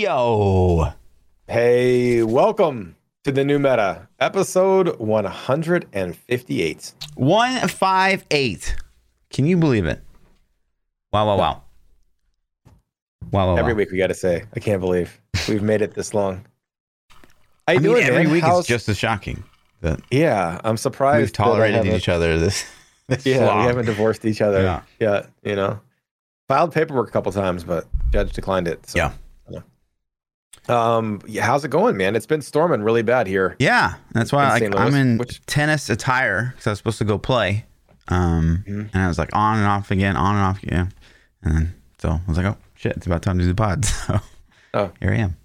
Yo. Hey, welcome to the new meta, episode 158. 158. Can you believe it? Wow, wow, wow. Wow, wow, Every wow. week we got to say, I can't believe we've made it this long. How you I mean, doing, every man? week How's- is just as shocking that yeah. I'm surprised we've tolerated each other this, this Yeah, long. we haven't divorced each other Yeah. yet. You know, filed paperwork a couple times, but judge declined it. so, Yeah. Yeah. Um. How's it going, man? It's been storming really bad here. Yeah, that's why like I'm in which- tennis attire because I was supposed to go play, um, Mhm. and I was like on and off again, on and off again, and then so I was like, oh shit, it's about time to do the pod. So Oh. here I am,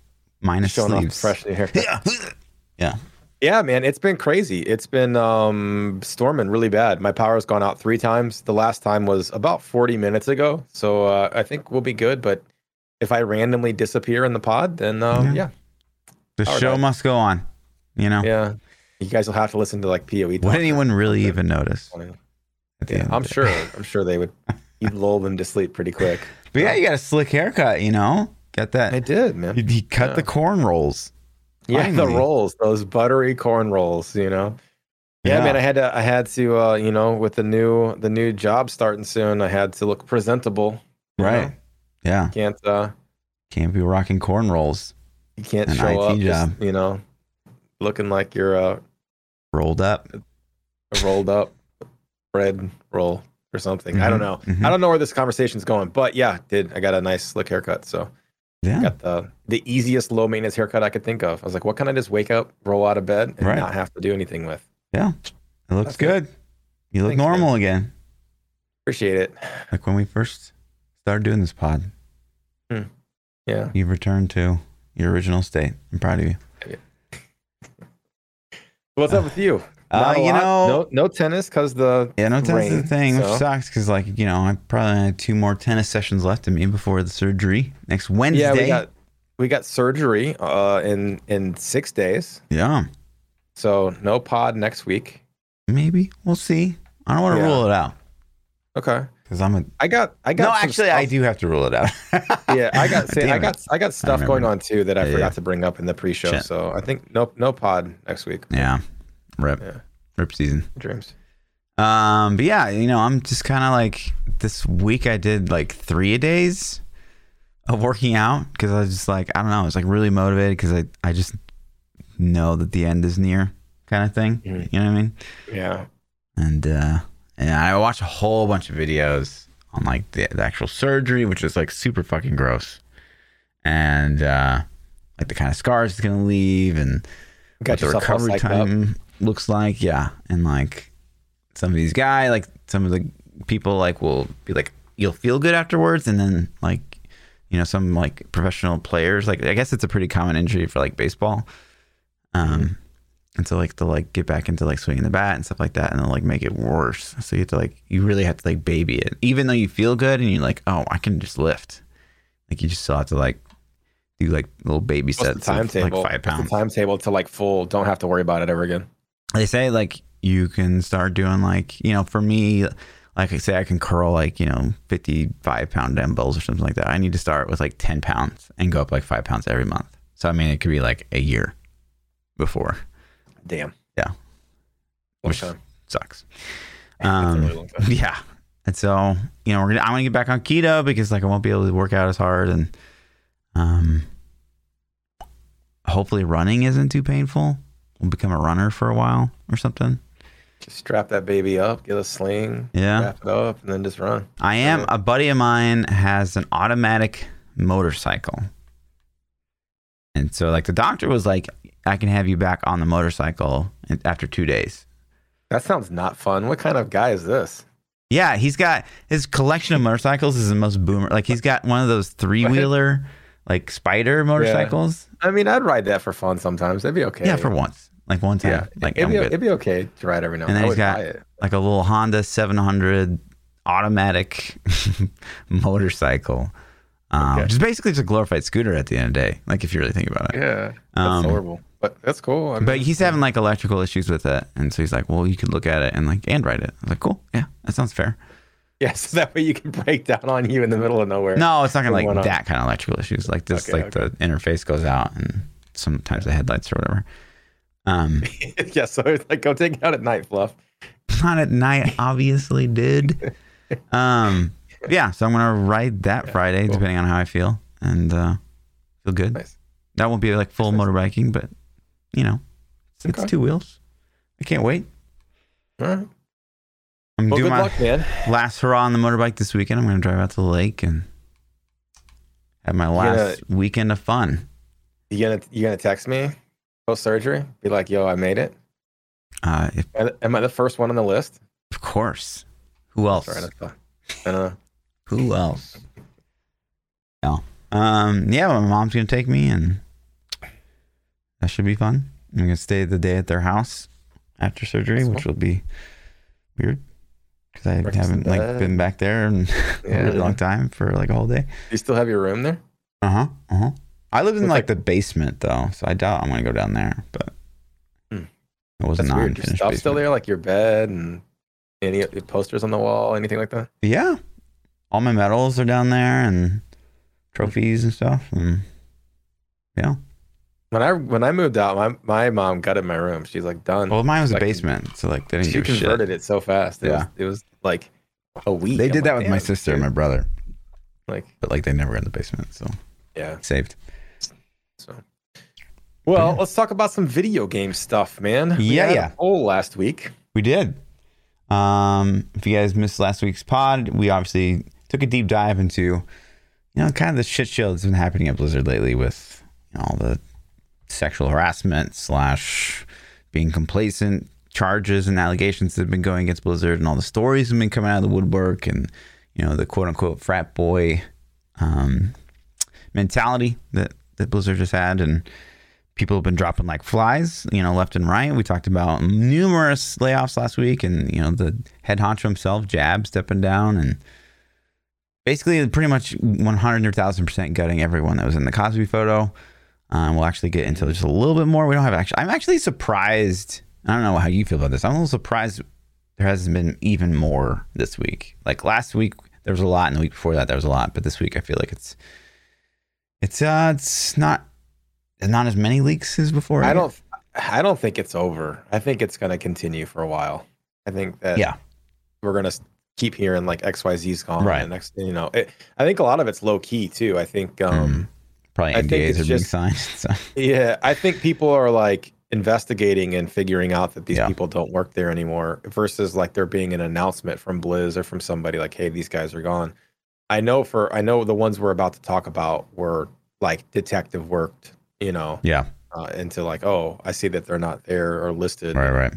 minus Showing sleeves. fresh haircut. Yeah, yeah. Yeah, man, it's been crazy. It's been um, storming really bad. My power's gone out three times. The last time was about 40 minutes ago. So uh, I think we'll be good. But if I randomly disappear in the pod, then um, Yeah. yeah. The Power show must go on. You know, yeah, You guys will have to listen to like POE. would anyone really even notice? Yeah, I'm sure. I'm sure they would. You'd lull them to sleep pretty quick. But yeah, you got a slick haircut. You know, got that. I did, man. You, you cut Yeah. the corn rolls. Yeah, the rolls, those buttery corn rolls, you know. Yeah, Yeah. man, I had to I had to uh, you know, with the new the new job starting soon, I had to look presentable. Right. know. Yeah, Can't uh can't be rocking corn rolls you can't An show IT up just, you know, looking like you're uh, rolled up. a rolled up bread roll or something. I don't Mhm, know. mhm. I don't know where this conversation's going, but yeah, did I got a nice slick haircut, so Yeah, got the the easiest low maintenance haircut I could think of. I was like, what can I just wake up, roll out of bed, and Right. not have to do anything with? Yeah, it looks That's it. good. You look Thanks, man. normal again, Appreciate it. like when we first started doing this pod. Yeah. You've returned to your original state. I'm proud of you. What's up with you? Uh, you lot. know, no, no tennis because the yeah, no tennis is the rain, thing, which sucks because, like, you know, I probably had two more tennis sessions left of me before the surgery next Wednesday. yeah we got we got surgery uh in in six days, Yeah, so no pod next week. maybe we'll see. I don't want to Yeah. rule it out Okay, because I'm a. I got I got No, some actually, I do have to rule it out. Yeah, I got say, I got I got stuff remember going on too that I Yeah, forgot yeah. to bring up in the pre-show. Shit. So I think no no pod next week. Yeah, rip, Yeah. rip season. Dreams. Um, but yeah, you know, I'm just kind of like this week. I did like three a days of working out because I was just like I don't know. I was like really motivated because I I just know that the end is near, kind of thing. Mhm. You know what I mean? Yeah. And uh, and I watched a whole bunch of videos on like the, the actual surgery, which is like super fucking gross, and uh, like the kind of scars it's gonna leave and Got what the recovery psyched up. time looks like. Yeah, and like some of these guys, like some of the people, like will be like, you'll feel good afterwards, and then like you know some like professional players, like I guess it's a pretty common injury for like baseball. Um, and so like they'll like get back into like swinging the bat and stuff like that, and they'll like make it worse. So you have to like you really have to like baby it, even though you feel good and you're like, oh, I can just lift. Like you just still have to like do like little baby What's sets of like five pounds. timetable to like full? Don't have to worry about it ever again. they say like you can start doing like you know for me like i say i can curl like you know 55 pound dumbbells or something like that i need to start with like 10 pounds and go up like five pounds every month so i mean it could be like a year before Damn. Yeah. Long Which- time. sucks um, really time. yeah and so you know we're gonna i'm gonna get back on keto because like i won't be able to work out as hard and um hopefully running isn't too painful we'll become a runner for a while or something Just strap that baby up, get a sling, yeah wrap it up, and then just run. I am. A buddy of mine has an automatic motorcycle. And so, like, the doctor was like, I can have you back on the motorcycle after two days. That sounds not fun. What kind of guy is this? Yeah, he's got his collection of motorcycles is the most boomer. Like, he's got one of those three wheeler, like, spider motorcycles. I mean, I'd ride that for fun sometimes. That'd be okay. Yeah, for once. Like, one time. yeah, Like, it'd, be, it'd be okay to ride every now And and then he's got- like a little Honda 700 automatic motorcycle. Um, Okay. Which is basically just a glorified scooter at the end of the day. Like if you really think about it. Yeah, that's Um, horrible. But that's cool. I mean, But he's having like electrical issues with it, and so he's like, "Well, you could look at it and like and write it." I was like, "Cool, yeah, that sounds fair." Yeah, so that way you can break down on you in the middle of nowhere. No, it's not gonna like that kind of electrical issues. Like this, Okay, like the interface goes out and sometimes the headlights or whatever. Um, yeah, so it's like go take it out at night, Fluff. not at night, obviously, did. Um, yeah, so I'm gonna ride that Friday, cool. depending on how I feel, and uh, feel good. Nice. That won't be like full Nice. motorbiking, but you know, it's, it's two wheels. I can't wait. All right. I'm Well, doing good my luck, man. last hurrah on the motorbike this weekend. I'm gonna drive out to the lake and have my last weekend of fun. You gonna you gonna text me post surgery? Be like, yo, I made it. Uh, if, Am I- the first one on the list? of course. Who else? Sorry, I don't know. Who else? Yeah. Um. Yeah. My mom's gonna take me, and that should be fun. I'm gonna stay the day at their house after surgery, That's which will be weird because I Breakfast haven't like been back there in a really long time for like a whole day. You still have your room there? Uh huh. Uh huh. I lived in like, like- the basement though, so I doubt I'm gonna go down there. But Hmm. it was That's weird. Your stuff basement. still there, like your bed and any posters on the wall, anything like that? Yeah. All my medals are down there and trophies and stuff. And yeah. When I when I moved out, my my mom gutted my room. She's like done. Well, mine was a basement, so like they didn't she a shit. converted it so fast. It Yeah. was, it was like a week. They I'm did that like, with my sister and my brother, Like, but like they never in the basement, so yeah. saved. So, well, Yeah. let's talk about some video game stuff, man. We Yeah, yeah. poll last week. We did. Um, if you guys missed last week's pod, we obviously took a deep dive into, you know, kind of the shit show that's been happening at Blizzard lately with you know, all the sexual harassment slash being complacent charges and allegations that have been going against Blizzard and all the stories that have been coming out of the woodwork and you know the quote unquote frat boy um, mentality that that Blizzard just had and people have been dropping like flies, you know, left and right. We talked about numerous layoffs last week, and you know the head honcho himself, Jab, stepping down, and basically pretty much one hundred thousand percent gutting everyone that was in the Cosby photo. Um, we'll actually get into just a little bit more. We don't have actually. I'm actually surprised. I don't know how you feel about this. I'm a little surprised there hasn't been even more this week. Like last week there was a lot, and the week before that there was a lot, but this week I feel like it's it's uh it's not not as many leaks as before. I don't. I don't think it's over. I think it's going to continue for a while. I think that Yeah. we're going to keep hearing like XYZ's gone. Right. And next, you know, it, I think a lot of it's low key too. I think, um, Probably I think NDAs are being signed. So. yeah, I think people are like investigating and figuring out that these Yeah. people don't work there anymore versus like there being an announcement from Blizz or from somebody like, hey, these guys are gone. I know for, I know the ones we're about to talk about were like detective worked, you know, Yeah, uh, into like, oh, I see that they're not there or listed. right, right.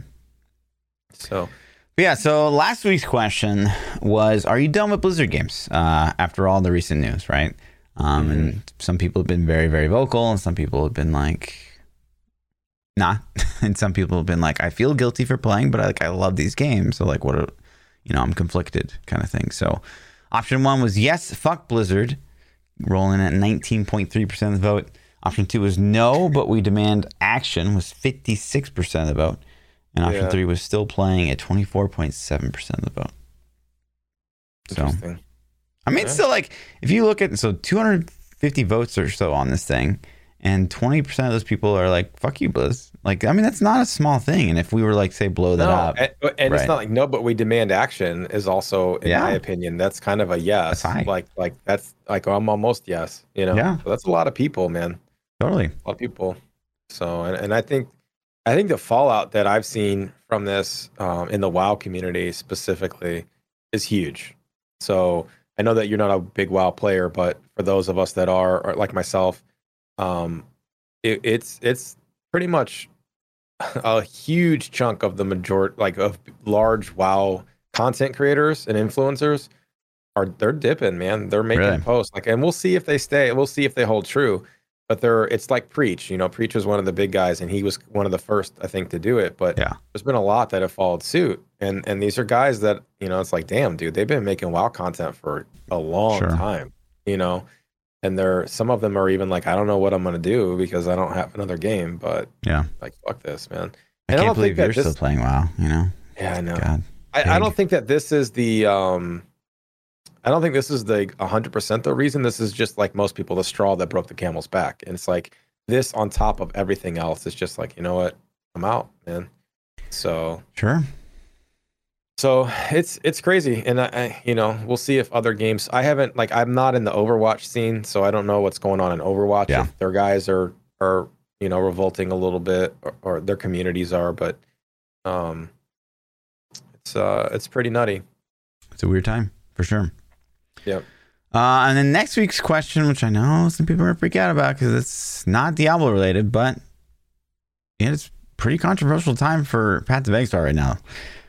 So, yeah, so last week's question was Are you done with Blizzard games uh, after all the recent news, right? Um, And some people have been very, very vocal, and some people have been like, nah. and some people have been like, I feel guilty for playing, but I, like, I love these games. So, like, what, a, you know, I'm conflicted kind of thing. So, option one was yes, fuck Blizzard, rolling at 19.3% of the vote. Option two was no, but we demand action, was 56% of the vote. And option Yeah. three was still playing at 24.7% of the vote. So. I mean, it's Yeah. still like, if you look at, so 250 votes or so on this thing, and 20% of those people are like, fuck you, Blizz. Like, I mean, that's not a small thing. And if we were like, say, blow that No, up, and, and Right. it's not like no, but we demand action is also, in Yeah. my opinion, that's kind of a yes. Like, like that's like I'm almost yes. You know, Yeah. So that's a lot of people, man. totally. A lot of people. So, and, and I think, I think the fallout that I've seen from this um, in the WoW community specifically is huge. So I know that you're not a big WoW player, but for those of us that are, or like myself, um, it, it's it's pretty much a huge chunk of the majority, like of large WoW content creators and influencers are they're dipping, man. They're making Really? posts like, and we'll see if they stay. We'll see if they hold true. But they're it's like Preach. You know, Preach was one of the big guys, and he was one of the first, I think, to do it. But Yeah. there's been a lot that have followed suit, and and these are guys that you know, it's like, damn, dude, they've been making WoW content for a long Sure. time. You know, and they're some of them are even like, I don't know what I'm gonna do because I don't have another game. But Yeah. like, fuck this, man. I And I can't don't believe you're still playing WoW, you know? Yeah, I know. God. I, I don't think that this is the um I don't think this is the 100% the reason. This is just like most people, the straw that broke the camel's back. And it's like this on top of everything else. It's just like, you know what? I'm out, man. So Sure. so it's it's crazy, and I, I you know we'll see if other games. I haven't like I'm not in the Overwatch scene, so I don't know what's going on in Overwatch. Yeah. If their guys are are you know revolting a little bit, or, or their communities are, but um, it's uh it's pretty nutty. It's a weird time for sure. Yep. Uh, and then next week's question, which I know some people are gonna freak out about because it's not Diablo related, but it's pretty controversial time for Path of Exile right now.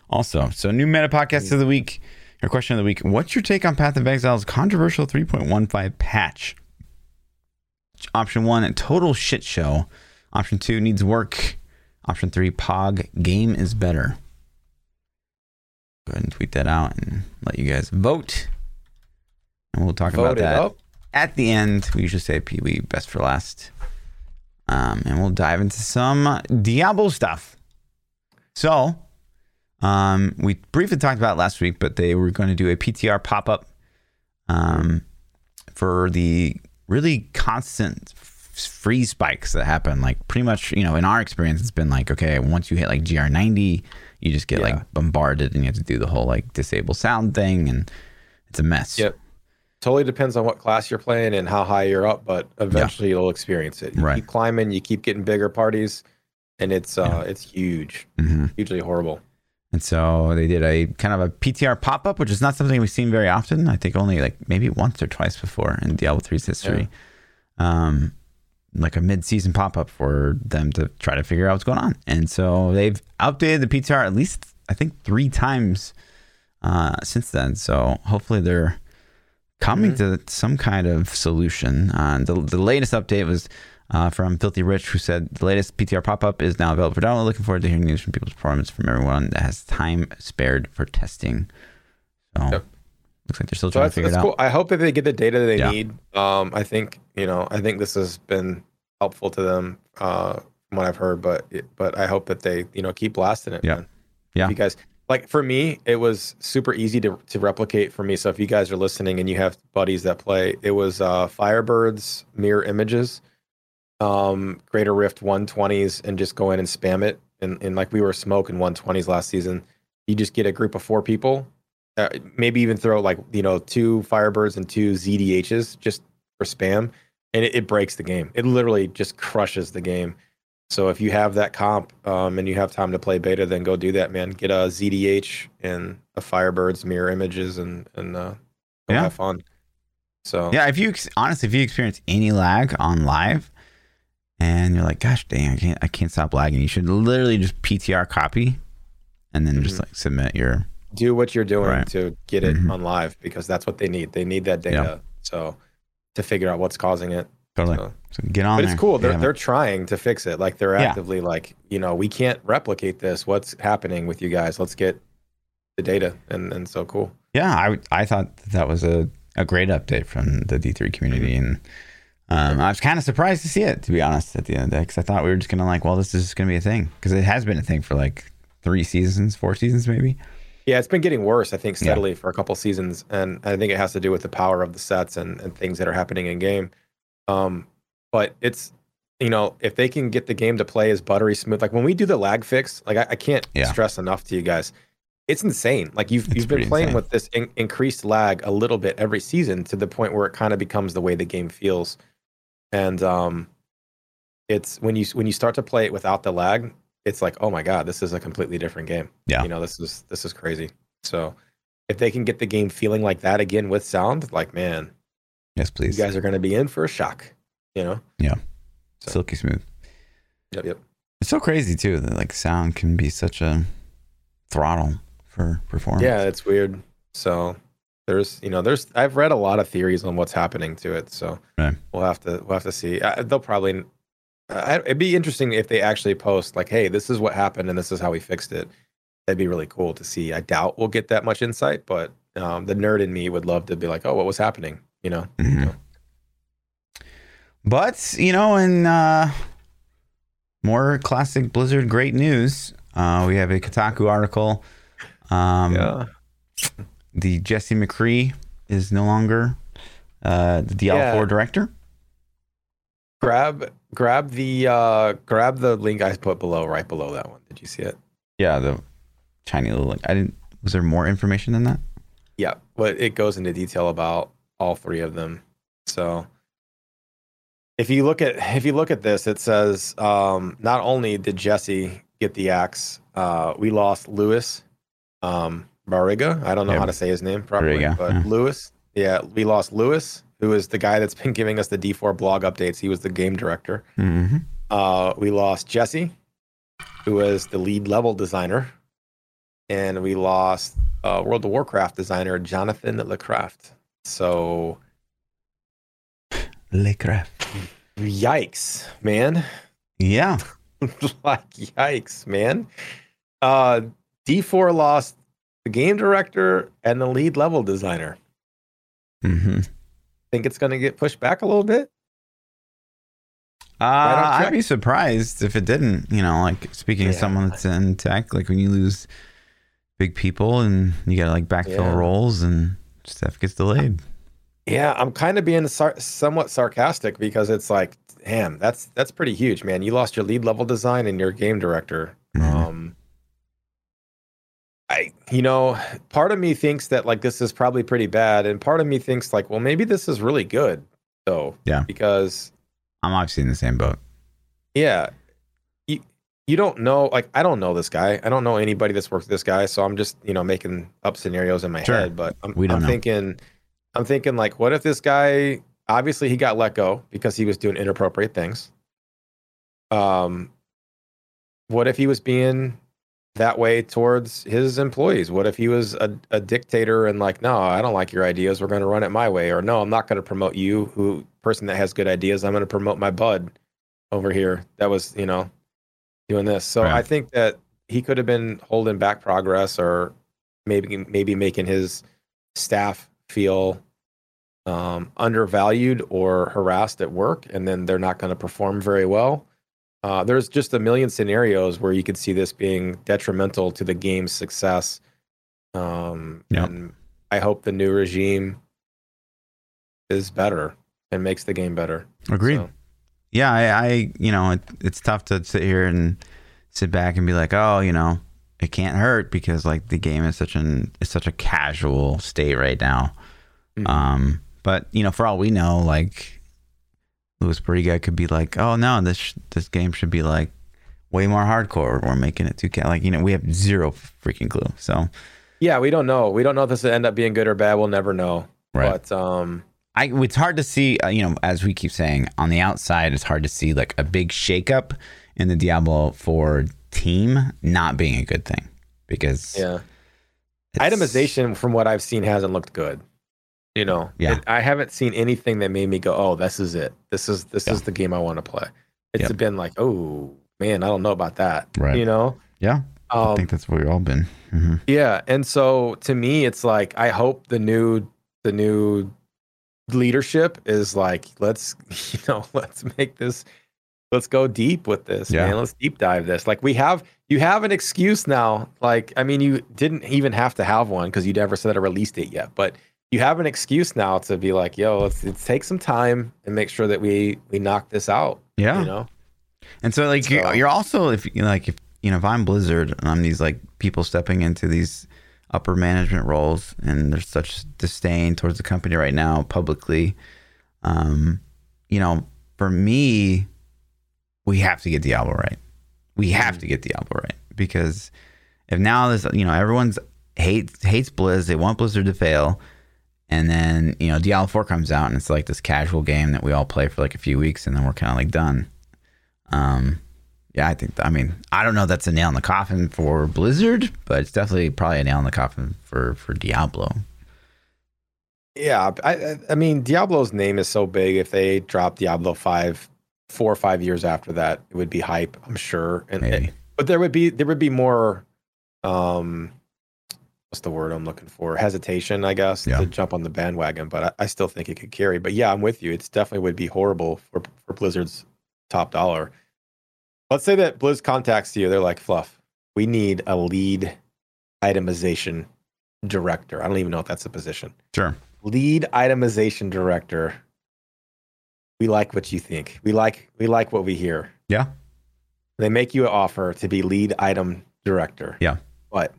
Also, so new meta podcast of the week. Your question of the week: What's your take on Path of Exile's controversial 3.15 patch? Option one: a total shit show. Option two: needs work. Option three: Pog game is better. Go ahead and tweet that out and let you guys vote. And we'll talk about that up. at the end. We usually say Pee Wee best for last. Um, and we'll dive into some Diablo stuff. So, um, we briefly talked about it last week, but they were going to do a PTR pop up um, for the really constant f- freeze spikes that happen. Like, pretty much, you know, in our experience, it's been like, okay, once you hit like GR90, you just get Yeah. like bombarded and you have to do the whole like disable sound thing, and it's a mess. Yep. Totally depends on what class you're playing and how high you're up, but eventually you'll experience it. You Right. keep climbing, you keep getting bigger parties, and it's uh it's huge, hmm hugely horrible. And so they did a kind of a PTR pop up, which is not something we've seen very often. I think only like maybe once or twice before in Diablo 3's history. Um, like a mid season pop up for them to try to figure out what's going on. And so they've updated the PTR at least, I think, three times uh, since then. So hopefully they're coming to some kind of solution. Uh, the, the latest update was uh, from Filthy Rich, who said the latest PTR pop up is now available for download. Looking forward to hearing news from people's performance from everyone that has time spared for testing. So Yep. looks like they're still So trying that's, to figure that's it cool. out. I hope that they get the data that they Yeah. need. Um, I think you know, I think this has been helpful to them uh, from what I've heard. But but I hope that they you know keep blasting it. Yeah. Yeah. You guys like for me, it was super easy to to replicate for me. So if you guys are listening and you have buddies that play, it was uh, Firebirds mirror images, um, Greater Rift 120s, and just go in and spam it. And and like we were smoking 120s last season. You just get a group of four people uh, maybe even throw like you know two Firebirds and two ZDHs just for spam, and it, it breaks the game. It literally just crushes the game. So if you have that comp um, and you have time to play beta, then go do that, man. Get a ZDH and a Firebirds mirror images and and uh, go Yeah. have fun. So Yeah, if you ex- honestly, if you experience any lag on live, and you're like, "Gosh, dang, I can't, I can't stop lagging," you should literally just PTR copy, and then just Mhm. like submit your. do what you're doing Right. to get it Mhm. on live because that's what they need. They need that data. So to figure out what's causing it. Totally. So. So get on but there. it's cool. They're they're trying to fix it. Like they're Yeah. actively like, you know, we can't replicate this. What's happening with you guys? Let's get the data. And and so cool. yeah, I I thought that, that was a, a great update from the D3 community, and um, I was kind of surprised to see it, to be honest, at the end of the day, because I thought we were just gonna like, well, this is just gonna be a thing, because it has been a thing for like three seasons, four seasons, maybe. Yeah, it's been getting worse, I think, Yeah. steadily for a couple seasons. And I think it has to do with the power of the sets and, and things that are happening in game. Um, but it's you know, if they can get the game to play as buttery smooth, like when we do the lag fix, like I, I can't Yeah. stress enough to you guys. It's insane. Like you've It's you've been playing insane. with this in, increased lag a little bit every season to the point where it kind of becomes the way the game feels. And um it's when you when you start to play it without the lag, it's like, oh my god, this is a completely different game. Yeah. You know, this is this is crazy. So if they can get the game feeling like that again with sound, like man, Yes, please. you guys are going to be in for a shock. You know. so- Silky smooth. Yep. Yep. It's so crazy too that like sound can be such a throttle for performance. Yeah, it's weird. So there's, you know, there's. I've read a lot of theories on what's happening to it. So Right. we'll have to we'll have to see. Uh, they'll probably. Uh, it'd be interesting if they actually post like, "Hey, this is what happened, and this is how we fixed it." That'd be really cool to see. I doubt we'll get that much insight, but um, the nerd in me would love to be like, "Oh, what was happening?" You know. Mhm. But you know, in uh, more classic Blizzard great news, uh, we have a Kotaku article. Um, The Jesse McCree is no longer uh, the Diablo Yeah. director. Grab grab the uh grab the link I put below, right below that one. Did you see it? Yeah, the tiny little. Like, I didn't. Was there more information than that? Yeah, but it goes into detail about all three of them. So if you look at if you look at this, it says um, not only did Jesse get the axe, uh, we lost Luis um, Barriga. I don't know Yeah, how to say his name properly, Barriga, but yeah. Luis. Yeah, we lost Luis, who is the guy that's been giving us the D4 blog updates. He was the game director. Mm-hmm. Uh, we lost Jesse, who was the lead level designer, and we lost uh, World of Warcraft designer Jonathan LeCraft. So, LeCraft. yikes, man! Yeah. like, yikes, man! Uh, D4 lost the game director and the lead level designer. Mm-hmm. Think it's going to get pushed back a little bit? Uh, I'd be surprised if it didn't. You know, like speaking of Yeah. someone that's in tech, like when you lose big people and you got to like backfill Yeah. roles and stuff gets delayed. Yeah, I'm kind of being sar- somewhat sarcastic because it's like, damn, that's that's pretty huge, man. You lost your lead level design and your game director. Mhm. Um, I, you know, part of me thinks that like this is probably pretty bad, and part of me thinks like, well, maybe this is really good, though. Yeah. Because I'm obviously in the same boat. yeah, you don't know. Like, I don't know this guy. I don't know anybody that's worked with this guy, so I'm just you know making up scenarios in my Sure. head. But I'm, I'm thinking, I'm thinking like, what if this guy? Obviously, he got let go because he was doing inappropriate things. Um, what if he was being that way towards his employees? What if he was a, a dictator and like, no, I don't like your ideas. We're going to run it my way, or no, I'm not going to promote you, who person that has good ideas. I'm going to promote my bud over here. That was, you know, doing this. So Right. I think that he could have been holding back progress, or maybe maybe making his staff feel um, undervalued or harassed at work, and then they're not going to perform very well. Uh, there's just a million scenarios where you could see this being detrimental to the game's success. Um, Yep. And I hope the new regime is better and makes the game better. Agreed. So, Yeah, I, I you know, it, it's tough to sit here and sit back and be like, oh, you know, it can't hurt because like the game is such an it's such a casual state right now. Mhm. Um, but you know, for all we know, like Luis Barriga could be like, oh no, this sh- this game should be like way more hardcore. We're making it too ca like you know we have zero freaking clue. So yeah, we don't know. We don't know if this will end up being good or bad. We'll never know. right, But um, I it's hard to see. Uh, you know, as we keep saying on the outside, it's hard to see like a big shakeup in the Diablo Four team not being a good thing because yeah. itemization from what I've seen hasn't looked good. You know, Yeah. It- I haven't seen anything that made me go, "Oh, this is it. This is this Yeah. is the game I want to play." It's Yep. been like, "Oh man, I don't know about that." Right. You know, Yeah, I um, think that's where we've all been. hmm yeah. And so to me, it's like I hope the new the new leadership is like, let's you know, let's make this. Let's go deep with this, Yeah. man. Let's deep dive this. Like we have, you have an excuse now. Like, I mean, you didn't even have to have one because you never said a release date yet, but you have an excuse now to be like, yo, let's, let's take some time and make sure that we we knock this out. Yeah, You know, And so like So- you're, you're also if you like if you know if I'm Blizzard and I'm these like people stepping into these upper management roles and there's such disdain towards the company right now publicly, um, you know, for me, we have to get Diablo right. We have to get Diablo right because if now this you know everyone's hates hates Blizz, they want Blizzard to fail. And then, you know, Diablo 4 comes out and it's like this casual game that we all play for like a few weeks and then we're kind of like done. Um, yeah, I think, I mean, I don't know that's a nail in the coffin for Blizzard, but it's definitely probably a nail in the coffin for, for Diablo. yeah. I I- mean, Diablo's name is so big. If they drop Diablo five, four or five years after that, it would be hype. I'm sure. And Maybe. but there would be there would be more um what's the word i'm looking for hesitation i guess Yeah. to jump on the bandwagon but I, I still think it could carry but yeah i'm with you it's definitely would be horrible for for blizzard's top dollar let's say that blizz contacts you they're like fluff we need a lead itemization director i don't even know if that's a position Sure. lead itemization director. We like what you think. We like we like what we hear. Yeah. They make you an offer to be lead item director. Yeah. But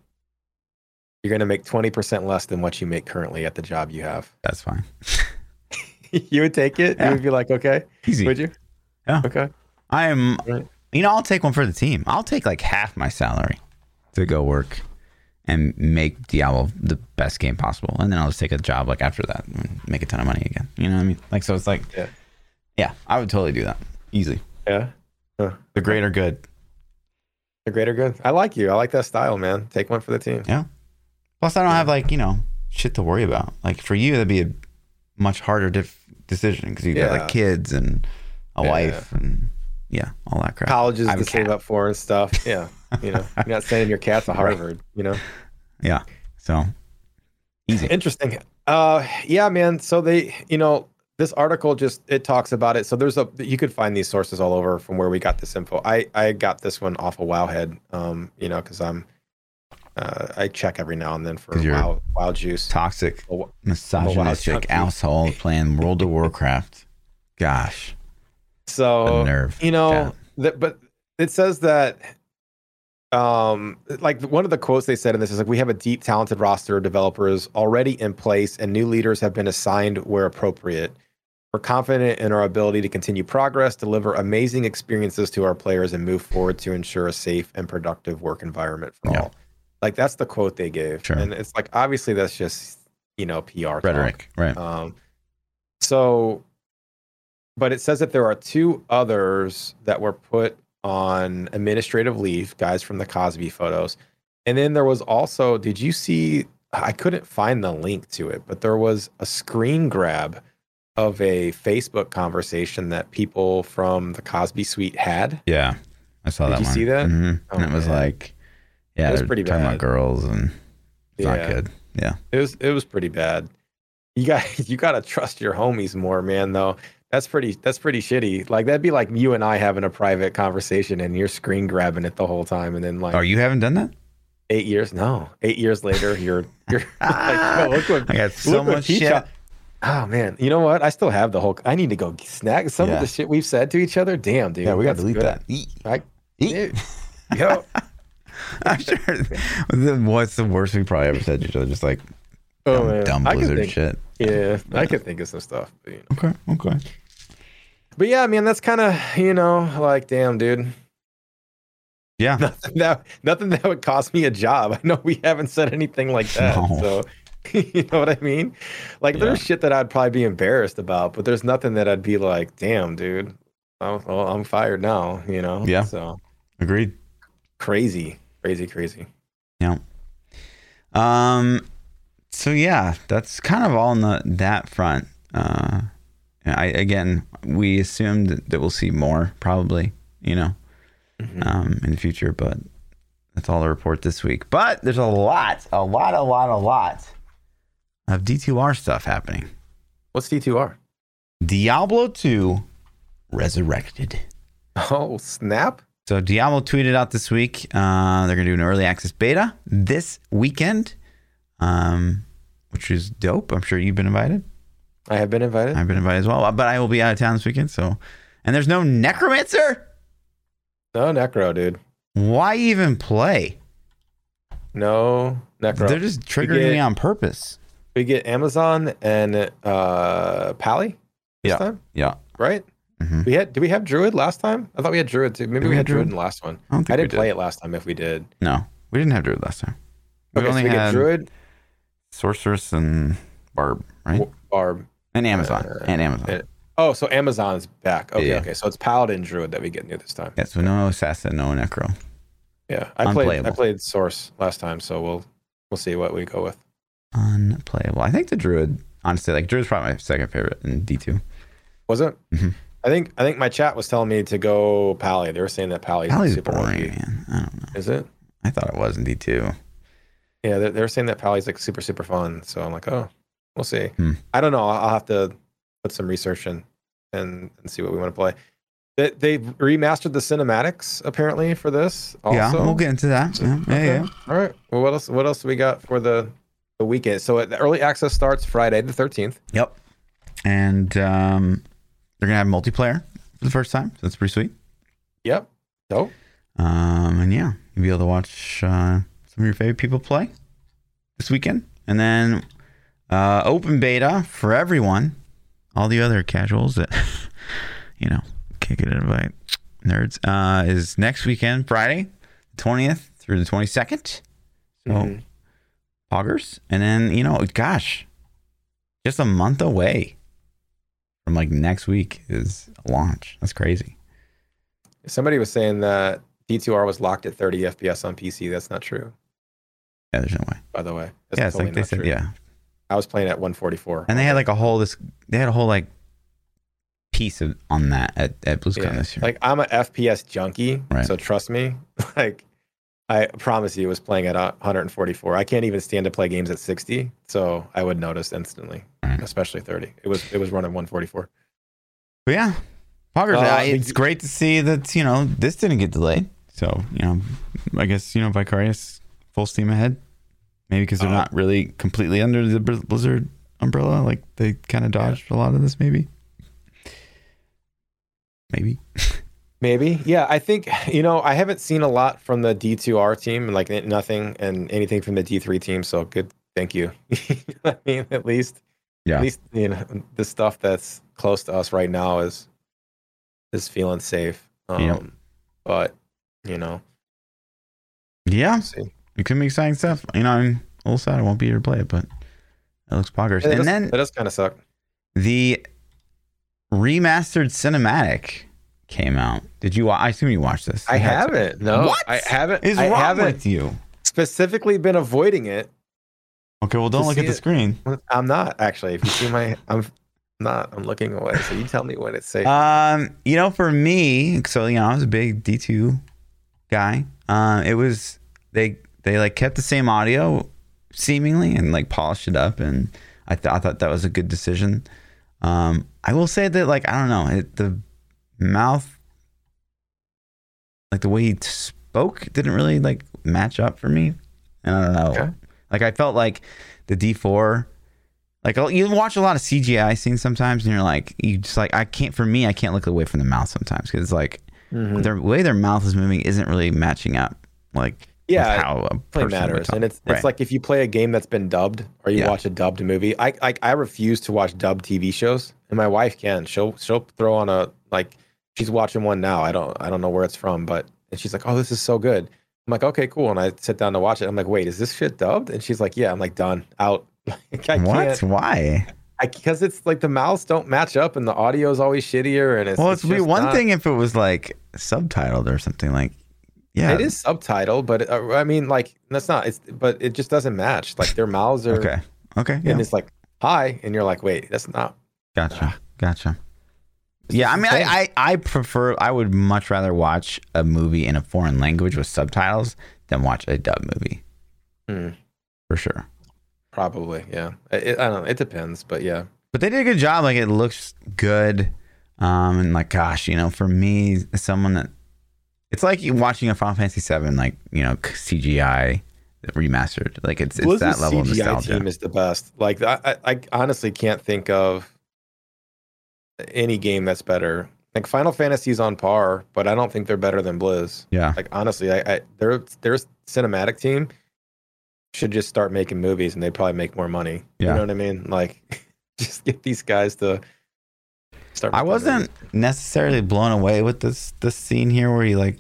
you're going to make 20% less than what you make currently at the job you have. That's fine. you would take it? Yeah. You would be like, okay. Easy. Would you? Yeah. Okay. I am. Right. You know, I'll take one for the team. I'll take like half my salary to go work and make Diablo the best game possible, and then I'll just take a job like after that and make a ton of money again. You know what I mean? Like, so it's like, Yeah. yeah, I would totally do that easy. Yeah. The greater good. The greater good. I like you. I like that style, man. Take one for the team. Yeah. Plus, I don't have like you know shit to worry about. Like for you, that'd be a much harder dif- decision because you got Yeah. like kids and a Yeah. wife and yeah, all that crap. Colleges to save up for and stuff. Yeah. You know, you're not sending your cat to Harvard, you know? Yeah, so easy. Interesting. Uh, yeah, man. So they, you know, this article just it talks about it. So there's a you could find these sources all over from where we got this info. I I got this one off of Wowhead. Um, you know, because I'm uh, I check every now and then for Wow Wow Juice. Toxic, misogynistic asshole playing World of Warcraft. Gosh, the So nerve. you know, Chat. that, but it says that um like one of the quotes they said in this is like we have a deep talented roster of developers already in place and new leaders have been assigned where appropriate we're confident in our ability to continue progress deliver amazing experiences to our players and move forward to ensure a safe and productive work environment for Yeah. all like that's the quote they gave Sure. and it's like obviously that's just you know pr talk. rhetoric, right? Um, so, but it says that there are two others that were put on administrative leave, guys from the Cosby photos. And then there was also, did you see? I couldn't find the link to it, but there was a screen grab of a Facebook conversation that people from the Cosby suite had. Yeah, I saw Did that you one. see that? Mhm. Oh, and it was man. like, yeah, It was pretty talking bad. about girls, and it's not good. Yeah, It was it was pretty bad. You got you got to trust your homies more, man. Though that's pretty that's pretty shitty. Like that'd be like you and I having a private conversation and you're screen grabbing it the whole time, and then like oh, you haven't done that? eight years no eight years later you're you're like, "Yo, look what I got so much shit. shot." Oh man, you know what? I still have the whole. I need to go snag some Yeah. of the shit we've said to each other. Damn, dude. yeah, we got to delete good. that. Eat. I, Eat. Yo, I'm sure. What's the worst we probably ever said to each other? Just like oh dumb, man, dumb blizzard shit. Yeah, I could think of some stuff. But, you know. Okay, okay. but yeah, man, that's kind of you know like damn, dude. Yeah, nothing that nothing that would cost me a job. I know we haven't said anything like that. No. So you know what I mean? Like there's shit that I'd probably be embarrassed about, but there's nothing that I'd be like, damn, dude. Oh, well, I'm fired now, you know? Yeah. So agreed. crazy, crazy, crazy. Yeah. Um, so yeah, that's kind of all on the that front. Uh, I again, we assumed that we'll see more probably, you know, Mhm. um, in the future, but that's all the report this week. But there's a lot, a lot, a lot, a lot of D2R stuff happening. What's D2R? Diablo 2 Resurrected. Oh, snap. So Diablo tweeted out this week. Uh, they're gonna do an early access beta this weekend, um, which is dope. I'm sure you've been invited. I have been invited. I've been invited as well, but I will be out of town this weekend. So, and there's no necromancer. No Necro, dude. Why even play? No Necro. They're just triggering get- me on purpose. we get Amazon and uh Pally this Yeah. time, Yeah. right? Mhm. We had did we have Druid last time? I thought we had Druid too. Maybe we, we had Druid Druid? in the last one. I don't think I we didn't did. play it last time if we did. No, we didn't have druid last time. We Okay, only so we had get Druid, sorceress and barb, right? Barb. And Amazon. uh, and Amazon. and- Oh, so Amazon's back. Okay, Yeah. okay. So it's Paladin Druid that we get new this time. yeah, so no assassin, no necro. Yeah. I played I played Sorc last time, so we'll we'll see what we go with. Unplayable. I think the druid, honestly, like druid's probably my second favorite in D two. Was it? Mhm. I think I think my chat was telling me to go Pally. They were saying that Pally's Pally's super boring, man. I don't know. Is it? I thought it was in D two. Yeah, they're, they're saying that Pally's like super super fun. So I'm like, oh, we'll see. Hmm. I don't know. I'll I'll have to put some research in and and see what we want to play. They they remastered the cinematics apparently for this. Also. Yeah, we'll get into that. Yeah, yeah, Okay. yeah. All right. Well, what else? What else do we got for the the weekend. So the early access starts Friday the 13th. Yep. And um, they're gonna have multiplayer for the first time. So that's pretty sweet. Yep. Dope. Um, and yeah, you'll be able to watch uh, some of your favorite people play this weekend. And then uh, open beta for everyone, all the other casuals that, you know, can't get an invite nerds, uh, is next weekend, Friday, 20th through the 22nd. So, Mhm. poggers. And then, you know, gosh, just a month away from like next week is launch. That's crazy. Somebody was saying that D2R was locked at 30 FPS on PC. That's not true, Yeah, there's no way. by the way. That's yeah, it's totally like they said, true. yeah. I was playing at 144. And they had like a whole this they had a whole like piece of on that at, at BlizzCon Yeah. this year. Like I'm a FPS junkie, Right. so trust me. Like I promise you, it was playing at uh, 144. I can't even stand to play games at 60, so I would notice instantly, Right. especially 30. It was it was running 144. but yeah. Poggers, uh, it's great to see that, you know, this didn't get delayed. So, you know, I guess, you know, Vicarious full steam ahead. Maybe because they're Uh, not really completely under the Blizzard umbrella. Like they kind of dodged a lot of this, maybe. Maybe. Maybe, yeah. I think you know I haven't seen a lot from the D2R team, like nothing and anything from the D3 team. So good, thank you. I mean, at least, Yeah. at least you know the stuff that's close to us right now is is feeling safe. Um, Yep. But you know, Yeah. see. It could be exciting stuff. You know, I'm a little sad I won't be here to play it, but it looks poggers. It and does- then it does kind of suck. the remastered cinematic came out. Did you? I assume you watched this. I You had to. haven't. No, What I haven't. Is I wrong haven't with you? specifically been avoiding it. Okay, well, don't look at the it. screen. I'm not actually. If you see my, I'm not. I'm looking away. So you tell me when it's safe. Um, you know, for me, so you know, I was a big D two guy. Um, it was they they like kept the same audio seemingly and like polished it up, and I, th- I thought that was a good decision. Um, I will say that like I don't know it, the mouth, like the way he spoke, didn't really like match up for me. And I don't know. Okay. Like I felt like the D four. Like you watch a lot of CGI scenes sometimes, and you're like, you just like I can't. For me, I can't look away from the mouth sometimes because like Mhm. the way their mouth is moving isn't really matching up. Like Yeah, how a play matters, and it's Right. it's like if you play a game that's been dubbed or you Yeah. watch a dubbed movie. I, I I refuse to watch dubbed TV shows, and my wife can. She'll she'll throw on a like she's watching one now. I don't I don't know where it's from, but and she's like, oh, this is so good. I'm like, okay, cool. And I sit down to watch it. I'm like, wait, is this shit dubbed? And she's like, yeah. I'm like, done, out. Like, I what? can't Why? because it's like the mouths don't match up and the audio is always shittier and it's well, it's, be one not- thing if it was like subtitled or something. Like, yeah, It is subtitled, but uh, I mean, like that's not. It's but it just doesn't match. Like their mouths are, Okay, okay, yeah, and it's like hi, and you're like, wait, that's not. gotcha, gotcha. Yeah, I mean. I, I I prefer. I would much rather watch a movie in a foreign language with subtitles than watch a dub movie Hmm, for sure. probably, yeah. It, I don't know. It depends, but yeah. but they did a good job. Like it looks good, um, and like gosh, you know, for me, someone that it's like watching a Final Fantasy VII, like you know, CGI remastered. Like it's it's that level of CGI nostalgia. team is the best. Like I, I, I honestly can't think of any game that's better. Like Final Fantasy's on par, but I don't think they're better than Blizz. yeah, Like honestly, I, I their their cinematic team should just start making movies, and they'd probably make more money. Yeah. You know what I mean? Like, just get these guys to start. I wasn't necessarily blown away with this this scene here where he like,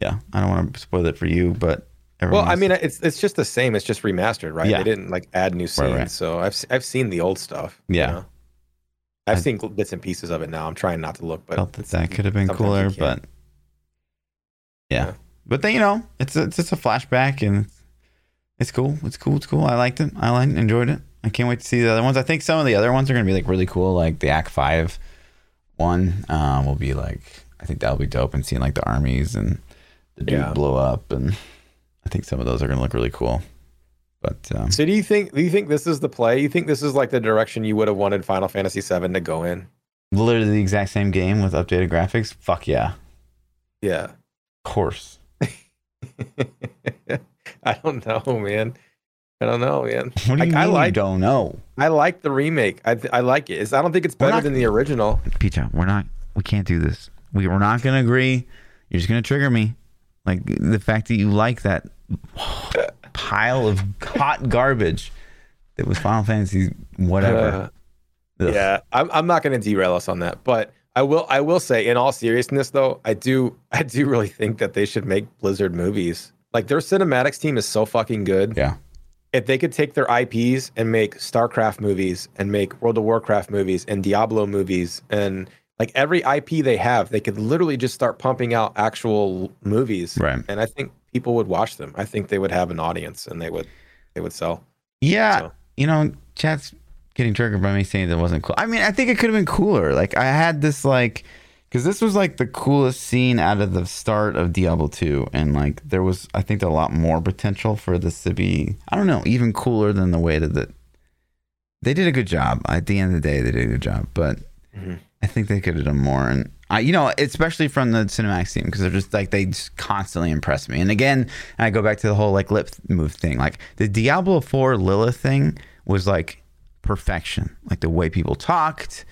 yeah, I don't want to spoil it for you, but Well, I mean, it's it's just the same. It's just remastered, right? Yeah. They didn't like add new scenes. right. So I've I've seen the old stuff. you Yeah. know? I've I- seen bits and pieces of it now. I'm trying not to look, but felt that that could have been cooler, but yeah. Yeah. But then you know, it's a, it's just a flashback, and it's, it's cool. It's cool. It's cool. I liked it. I liked, enjoyed it. I can't wait to see the other ones. I think some of the other ones are gonna be like really cool. Like the Act Five one um, will be like I think that'll be dope, and seeing like the armies and the dude Yeah. blow up, and I think some of those are gonna look really cool. But um, So do you think do you think this is the play? You think this is like the direction you would have wanted Final Fantasy VII to go in? literally the exact same game with updated graphics. Fuck yeah, Yeah. of course. I don't know, man. I don't know, man. What do you mean I like- don't know? I like the remake. I I like it. It's, I don't think it's better not- than the original. Pecha, we're not. We can't do this. We, we're not gonna agree. You're just gonna trigger me. Like the fact that you like that pile of hot garbage that was Final Fantasy, whatever. Ugh. Yeah, I'm I'm not going to derail us on that, but I will I will say in all seriousness though, I do I do really think that they should make Blizzard movies. Like their cinematics team is so fucking good. Yeah. If they could take their IPs and make StarCraft movies and make World of Warcraft movies and Diablo movies and like every IP they have, they could literally just start pumping out actual movies. Right. And I think people would watch them. I think they would have an audience and they would they would sell. Yeah. So- You know, chat's getting triggered by me saying that wasn't cool. I mean, I think it could have been cooler. Like I had this like because this was like the coolest scene out of the start of Diablo 2 and like there was I think a lot more potential for this to be I don't know, even cooler than the way that the, they did a good job. At the end of the day they did a good job, but Mhm. I think they could have done more and I, you know, especially from the cinematic team because they're just like they just constantly impress me. And again, I go back to the whole like lip move thing. Like the Diablo 4 Lilith thing was like perfection. Like the way people talked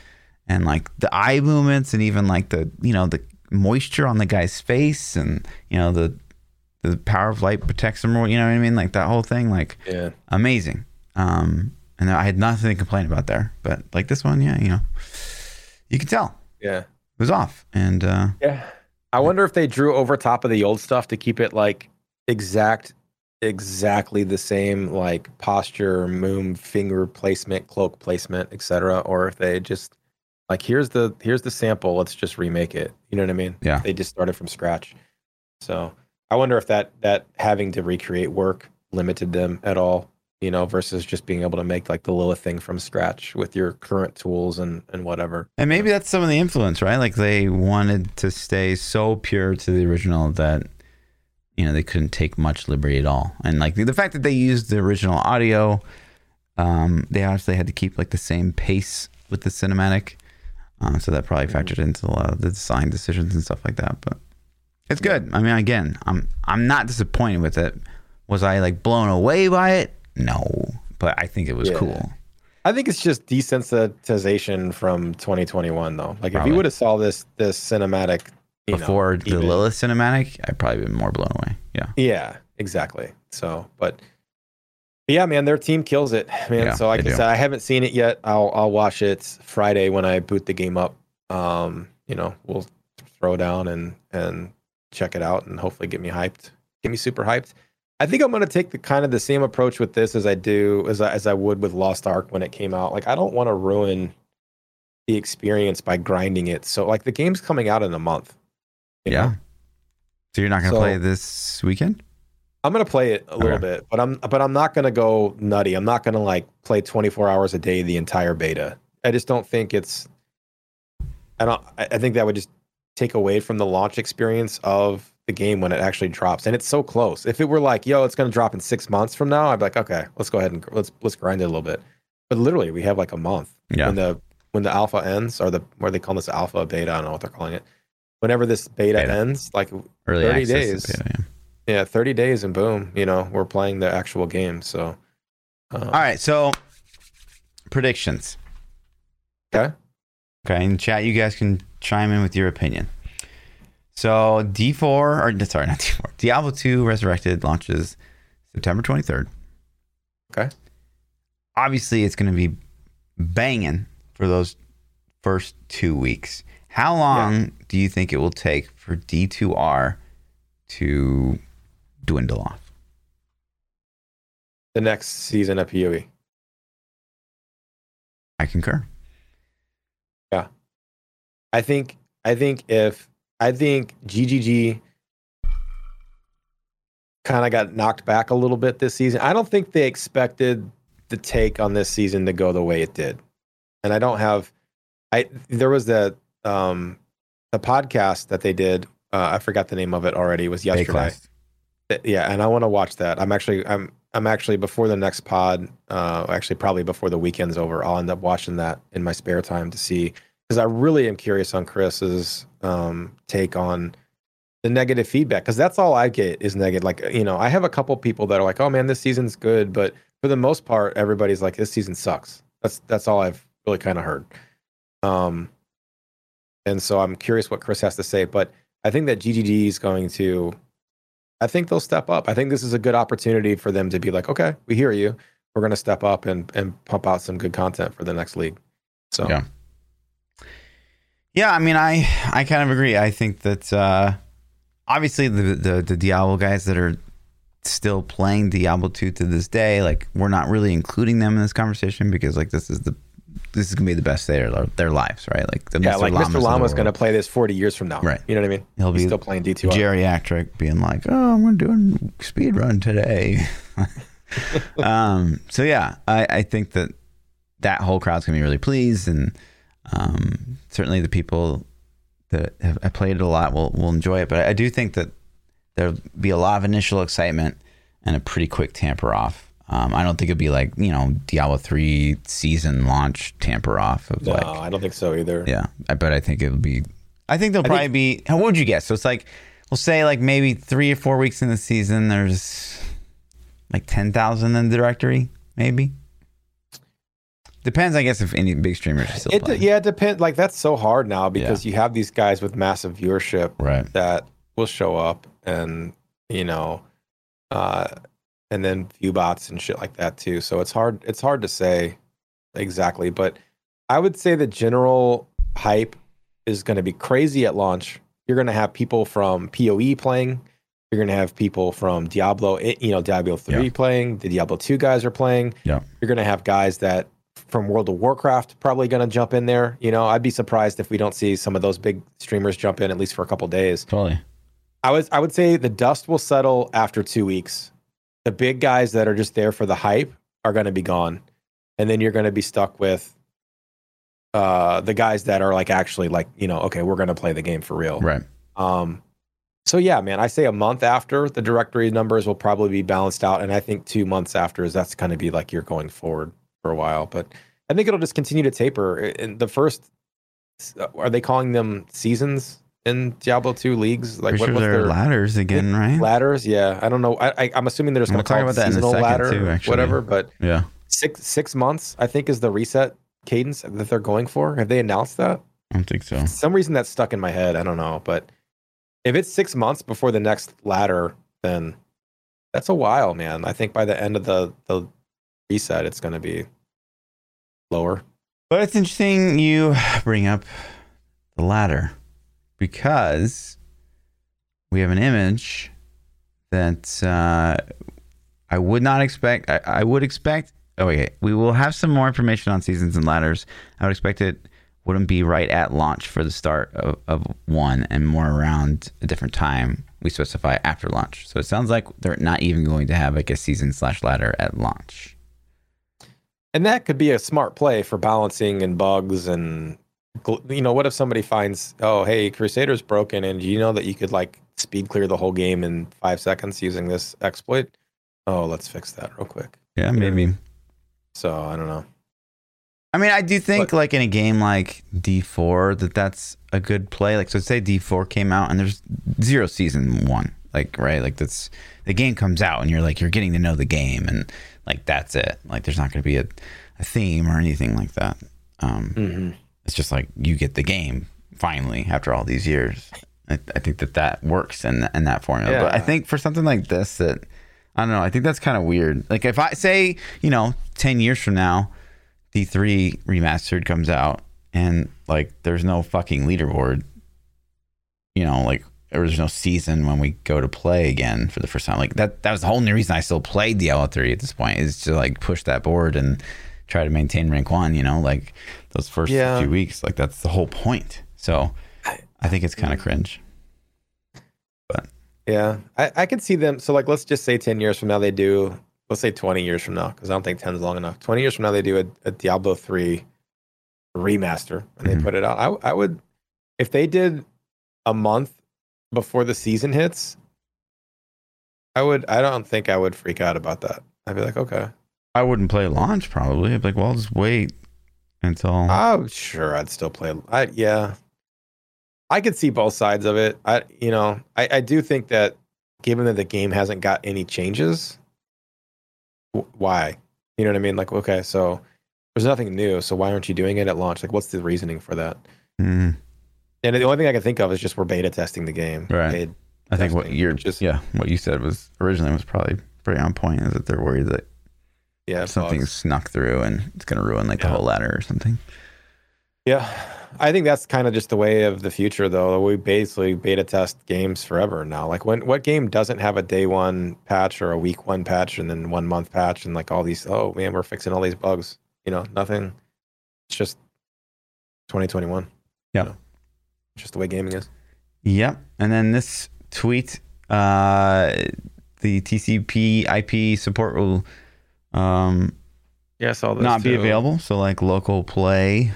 and like the eye movements and even like the you know the moisture on the guy's face and you know the the power of light protects him. or You know what I mean? Like that whole thing. Like Yeah. amazing. Um, and I had nothing to complain about there. But like this one, yeah, you know, you can tell Yeah. it was off. And uh, Yeah. I wonder if they drew over top of the old stuff to keep it like exact exactly the same like posture, moon, finger placement, cloak placement, etc. or if they just like here's the here's the sample, let's just remake it. You know what I mean? Yeah. They just started from scratch. So I wonder if that that having to recreate work limited them at all, you know, versus just being able to make like the Lilith thing from scratch with your current tools and and whatever. and maybe that's some of the influence, right? Like they wanted to stay so pure to the original that you know they couldn't take much liberty at all. And like the fact that they used the original audio, um, they obviously had to keep like the same pace with the cinematic. Um, so that probably factored into a lot of the design decisions and stuff like that. But it's good. I mean, again, I'm I'm not disappointed with it. Was I like blown away by it? No, but I think it was Yeah. cool. I think it's just desensitization from 2021, though. Like if you would have saw this this cinematic you know, Before the even- Lilith cinematic, I'd probably been more blown away. Yeah. yeah, exactly. So, but yeah, man, their team kills it, man. Yeah, so like I said, I haven't seen it yet. I'll I'll watch it Friday when I boot the game up. Um, you know, we'll throw down and and check it out and hopefully get me hyped, get me super hyped. I think I'm gonna take the kind of the same approach with this as I do as I, as I would with Lost Ark when it came out. Like I don't want to ruin the experience by grinding it. So like the game's coming out in a month. you know? Yeah. So you're not gonna So- play this weekend? I'm gonna play it a little Okay. bit, but I'm but I'm not gonna go nutty. I'm not gonna like play 24 hours a day the entire beta. I just don't think it's. I don't. I think that would just take away from the launch experience of the game when it actually drops, and it's so close. If it were like, yo, it's gonna drop in six months from now, I'd be like, okay, let's go ahead and let's let's grind it a little bit. But literally, we have like a month Yeah. when the when the alpha ends, or the where they call this alpha beta. I don't know what they're calling it. Whenever this beta, Beta. ends, like Early 30 access days. beta, yeah. Yeah, 30 days and boom, you know, we're playing the actual game. So, uh, All right. So predictions. okay. Okay. In chat, you guys can chime in with your opinion. So D4 or sorry, not D4. Diablo 2 Resurrected launches September 23rd. Okay. Obviously, it's going to be banging for those first two weeks. How long do you think it will take for D2R to dwindle off? The next season of PoE. I concur. Yeah. I think, I think if, I think GGG kind of got knocked back a little bit this season. I don't think they expected the take on this season to go the way it did. And I don't have, I, there was the, um, the podcast that they did. Uh, I forgot the name of it already. It was yesterday. Yeah and i want to watch that i'm actually i'm i'm actually before the next pod uh actually probably before the weekend's over i'll end up watching that in my spare time to see because i really am curious on chris's um take on the negative feedback because that's all i get is negative like you know i have a couple people that are like oh man this season's good but for the most part, everybody's like, this season sucks. That's that's all I've really kind of heard. Um, and so I'm curious what Chris has to say, but I think that GGG is going to. I think they'll step up. I think this is a good opportunity for them to be like, okay, we hear you. We're going to step up and and pump out some good content for the next league. So Yeah. Yeah, I mean, I I kind of agree. I think that uh, obviously the, the the Diablo guys that are still playing Diablo two to this day, like we're not really including them in this conversation because like this is the this is gonna be the best day of their, their lives, right? Like the yeah, Mr. like Llamas Mr. going to play this 40 years from now. Right. You know what I mean? He'll He's be still playing D2. geriatric, being like, "Oh, I'm gonna do a speed run today." um, so yeah, I, I think that that whole crowd's gonna be really pleased, and um, certainly the people that have, have played it a lot will will enjoy it. But I do think that there'll be a lot of initial excitement and a pretty quick tamper off. Um, I don't think it'd be like you know Diablo three season launch tamper off of No, like I don't think so either. yeah, I but I think it'll be. I think there'll I probably think- be. How would you guess? So it's like we'll say like maybe three or four weeks in the season. There's like ten thousand in the directory, maybe. Depends, I guess, if any big streamers are still It, playing. yeah, it depends. Like that's so hard now because you have these guys with massive viewership Right. that will show up and you know, uh, and then view bots and shit like that too. So it's hard. It's hard to say exactly, but I would say the general hype is going to be crazy at launch. You're going to have people from PoE playing. You're going to have people from Diablo, you know, Diablo 3 Yeah. playing. The Diablo 2 guys are playing. Yeah. You're going to have guys that from World of Warcraft probably going to jump in there. You know, I'd be surprised if we don't see some of those big streamers jump in at least for a couple days. Totally. I was I would say the dust will settle after two weeks. The big guys that are just there for the hype are going to be gone, and then you're going to be stuck with uh, the guys that are like actually like you know okay we're going to play the game for real. Right. Um, so yeah, man, I say a month after the directory numbers will probably be balanced out, and I think two months after is that's going to be like you're going forward for a while. But I think it'll just continue to taper. In the first, are they calling them seasons in Diablo two leagues? Like what, sure their ladders again, right? ladders? Yeah, I don't know. I, I'm assuming they're just going to talk about it that in a seasonal second, ladder, too, actually. whatever. But yeah. six six months, I think, is the reset cadence that they're going for. Have they announced that? I don't think so. For some reason that's stuck in my head. I don't know, but if it's six months before the next ladder, then that's a while, man. I think by the end of the the reset, it's going to be lower. But it's interesting you bring up the ladder because we have an image that uh, I would not expect. I, I would expect. Oh, okay. We will have some more information on seasons and ladders. I would expect it wouldn't be right at launch for the start of, of one and more around a different time we specify after launch. So it sounds like they're not even going to have like a season slash ladder at launch. And that could be a smart play for balancing and bugs and you know, what if somebody finds, oh, hey, Crusader's broken, and you know that you could like speed clear the whole game in five seconds using this exploit? Oh, let's fix that real quick. Yeah, maybe. So I don't know. I mean, I do think like in a game like D4 that that's a good play. Like, so say D4 came out and there's zero season one, like right, like that's the game comes out and you're like you're getting to know the game and like that's it. Like, there's not going to be a, a theme or anything like that. Um, Mm-hmm. It's just like you get the game finally after all these years. I, I think that that works in in that formula. But I think for something like this, that I don't know. I think that's kind of weird. Like if I say, you know, ten years from now, D3 remastered comes out and like there's no fucking leaderboard, you know, like or there's no season when we go to play again for the first time. Like that that was the whole new reason I still played Diablo 3 at this point is to like push that board and try to maintain rank one, you know, like those first Yeah. few weeks. Like that's the whole point. So I think it's kind of cringe. But yeah, I, I could see them. So, like, let's just say 10 years from now, they do, let's say 20 years from now, because I don't think 10 is long enough. 20 years from now, they do a, a Diablo 3 remaster and Mhm. they put it out. I, I would, if they did a month before the season hits, I would, I don't think I would freak out about that. I'd be like, okay. I wouldn't play launch probably. I'd be like, well, I'll just wait until I'm sure I'd still play. I, yeah. I could see both sides of it. I, you know, I, I do think that given that the game hasn't got any changes, w- why? You know what I mean? Like, okay, so there's nothing new. So why aren't you doing it at launch? Like, what's the reasoning for that? Mm, And the only thing I can think of is just we're beta testing the game. Right. I think what you're just yeah what you said was originally was probably pretty on point. Is that they're worried that yeah, something bugs. snuck through and it's gonna ruin like the whole ladder or something. Yeah, I think that's kind of just the way of the future, though. We basically beta test games forever now. Like, when what game doesn't have a day one patch or a week one patch and then one month patch and like all these? Oh man, we're fixing all these bugs. You know, nothing. It's just 2021. Yeah. You know, just the way gaming is. Yep. And then this tweet, uh, the TCP IP support will um, Yeah, I saw this. not be too. available. So like local play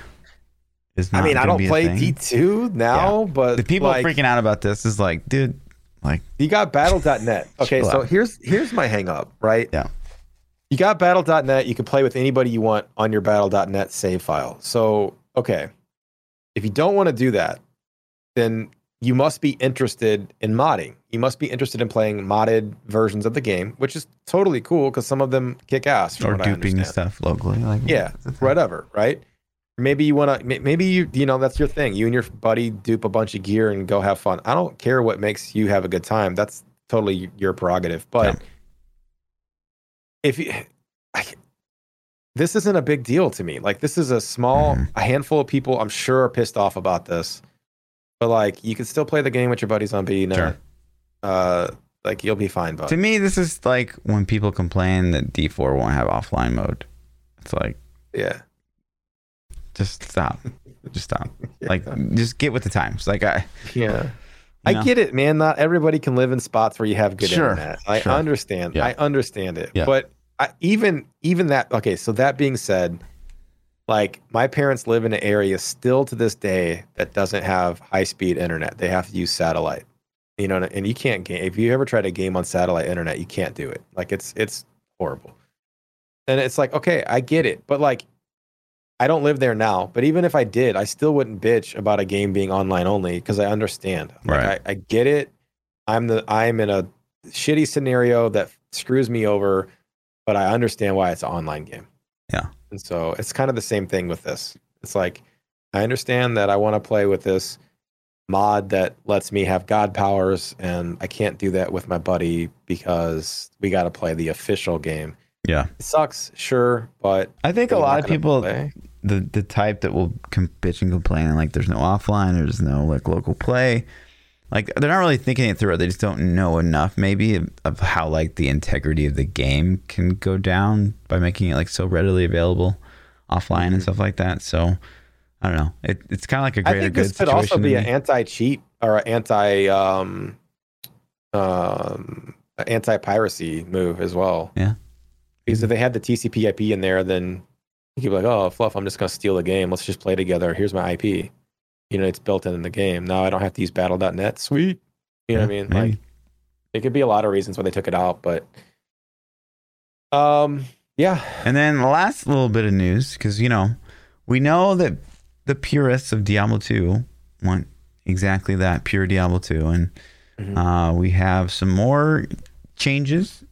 is not. I mean, I don't play. D2 now, but The people like, freaking out about this is like, dude, like You got battle.net. Okay, so out. here's here's my hang up, right? Yeah. You got battle.net, you can play with anybody you want on your battle.net save file. So, okay. If you don't want to do that, then you must be interested in modding. You must be interested in playing modded versions of the game, which is totally cool because some of them kick ass. or what duping stuff locally. Like Yeah, it's a thing. whatever, right? Maybe you want to, maybe you, you know, that's your thing. You and your buddy dupe a bunch of gear and go have fun. I don't care what makes you have a good time. That's totally your prerogative. But if you, I, this isn't a big deal to me. Like this is a small, Mhm. a handful of people. I'm sure are pissed off about this, but like you can still play the game with your buddies on BNet. Sure. Uh, like you'll be fine. But To me, this is like when people complain that D4 won't have offline mode. It's like, yeah, just stop. just stop. Like, just get with the times. Like, I, yeah. I know? get it, man. Not everybody can live in spots where you have good Sure, internet. I sure. understand. Yeah. I understand it. Yeah. But I, even even that. Okay, so that being said, like my parents live in an area still to this day that doesn't have high speed internet. They have to use satellite. You know, and you can't game. If you ever try to game on satellite internet, you can't do it. Like it's it's horrible. And it's like, okay, I get it, but like. I don't live there now, but even if I did, I still wouldn't bitch about a game being online only because I understand. Like, Right. I, I get it. I'm the I'm in a shitty scenario that screws me over, but I understand why it's an online game. Yeah. And so it's kind of the same thing with this. It's like I understand that I want to play with this mod that lets me have god powers and I can't do that with my buddy because we got to play the official game. yeah. It sucks, sure, but I think a lot of people, play. the the type that will bitch and complain and like there's no offline, there's no like local play. Like they're not really thinking it through. They just don't know enough, maybe, of, of how like the integrity of the game can go down by making it like so readily available offline and Mhm. stuff like that. So I don't know. It, it's kind of like a greater I think good this could also be an anti-cheat or an anti um um anti piracy move as well. Yeah. Because if they had the TCP IP in there, then you'd be like, oh fluff, I'm just gonna steal the game. Let's just play together. Here's my IP. You know, it's built in the game. Now I don't have to use battle.net. Sweet. You know what I mean? maybe. Like it could be a lot of reasons why they took it out, but um yeah. And then the last little bit of news, because you know, we know that the purists of Diablo 2 want exactly that, pure Diablo 2, and Mhm. uh, we have some more changes.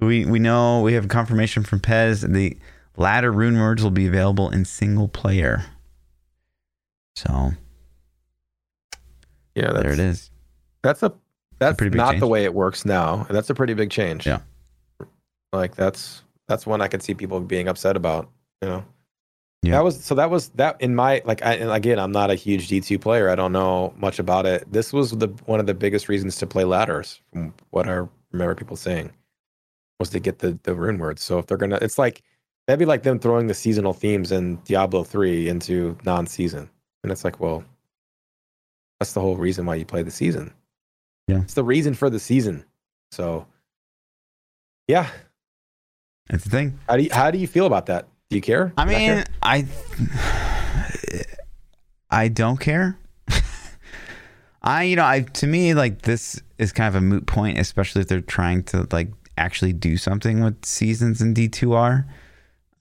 We we know we have confirmation from Pez that the ladder rune words will be available in single player. So Yeah, that's there it is. That's a that's pretty not change. the way it works now, that's a pretty big change. Yeah. like that's that's one I could see people being upset about. You know, Yeah. that was so that was that in my like. I, and again, I'm not a huge D2 player. I don't know much about it. This was the one of the biggest reasons to play ladders, from what I remember people saying, was to get the the rune words. So if they're gonna, it's like that'd be like them throwing the seasonal themes in Diablo 3 into non-season, and it's like, well, that's the whole reason why you play the season. Yeah. It's the reason for the season. So yeah. That's the thing. How do you how do you feel about that? Do you care? I not care? mean, I I don't care. I you know, I to me like this is kind of a moot point, especially if they're trying to like actually do something with seasons in D2R.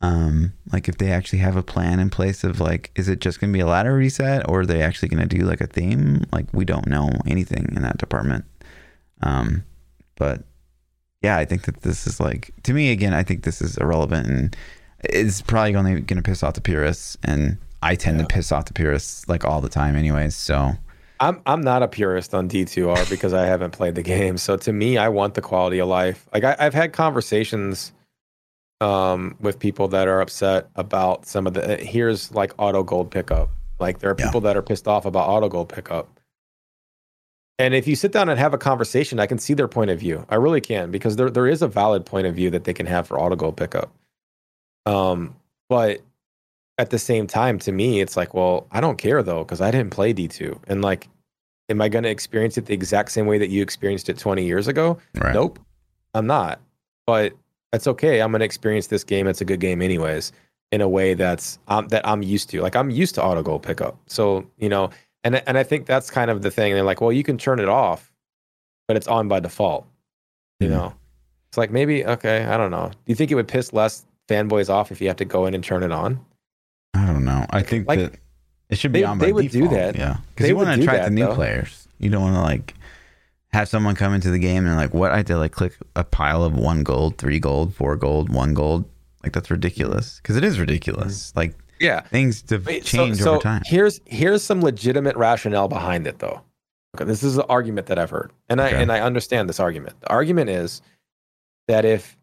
Um, like if they actually have a plan in place of like, is it just gonna be a ladder reset or are they actually gonna do like a theme? Like we don't know anything in that department. Um, but yeah, I think that this is like to me again. I think this is irrelevant and it's probably only going to piss off the purists, and I tend Yeah. to piss off the purists like all the time, anyways. So I'm I'm not a purist on D2R because I haven't played the game. So to me, I want the quality of life. Like I, I've had conversations um, with people that are upset about some of the. Here's like auto gold pickup. Like there are Yeah. people that are pissed off about auto gold pickup. And if you sit down and have a conversation, I can see their point of view. I really can because there there is a valid point of view that they can have for auto gold pickup. Um, but at the same time, to me, it's like, well, I don't care though because I didn't play D two, and like, am I going to experience it the exact same way that you experienced it 20 years ago? right, Nope, I'm not. But that's okay. I'm to experience this game. It's a good game, anyways, in a way that's um, that I'm used to. Like I'm used to auto goal pickup. So you know, and and I think that's kind of the thing. They're like, well, you can turn it off, but it's on by default. You Mhm. know, it's like maybe okay. I don't know. Do you think it would piss less fanboys off if you have to go in and turn it on? I don't know. I think Like, that it should be they- on by they would do default, that. Yeah, because They you want to attract the new though. players. You don't want to like have someone come into the game and like, what I did, like click a pile of one gold, three gold, four gold, one gold. Like that's ridiculous. Because it is ridiculous. Mm. Like Yeah. things to Wait, change over time. Here's here's some legitimate rationale behind it, though. Okay, this is the argument that I've heard, and I and I understand this argument. The argument is that if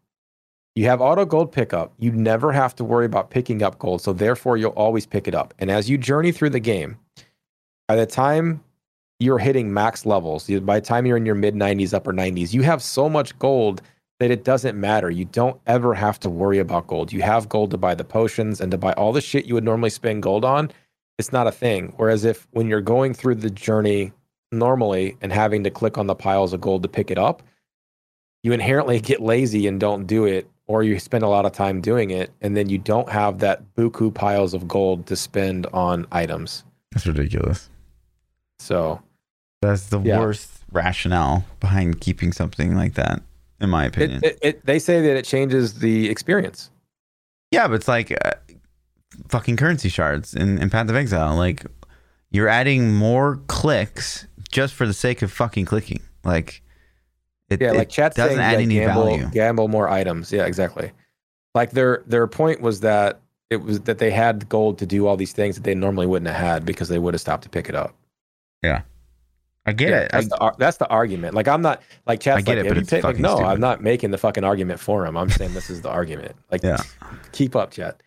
you have auto gold pickup, you never have to worry about picking up gold, so therefore you'll always pick it up. And as you journey through the game, by the time you're hitting max levels, by the time you're in your mid 90s, upper 90s, you have so much gold that it doesn't matter. You don't ever have to worry about gold. You have gold to buy the potions and to buy all the shit you would normally spend gold on. It's not a thing. Whereas if when you're going through the journey normally and having to click on the piles of gold to pick it up, you inherently get lazy and don't do it, or you spend a lot of time doing it, and then you don't have that buku piles of gold to spend on items. That's ridiculous. So That's the Yeah. worst rationale behind keeping something like that, in my opinion. it, it, it, they say that it changes the experience. Yeah, but it's like uh, fucking currency shards in, in Path of Exile. Like, you're adding more clicks just for the sake of fucking clicking. Like, it, Yeah, like chat doesn't add like, any gamble, value. gamble more items. Yeah, exactly. Like their their point was that it was that they had gold to do all these things that they normally wouldn't have had because they would have stopped to pick it up. I get Yeah, it. I, that's, the, that's the argument. Like I'm not like chat's I get like, it, but it's picked-" like no, stupid. I'm not making the fucking argument for him. I'm saying this is the argument. Like Yeah. keep up, chat.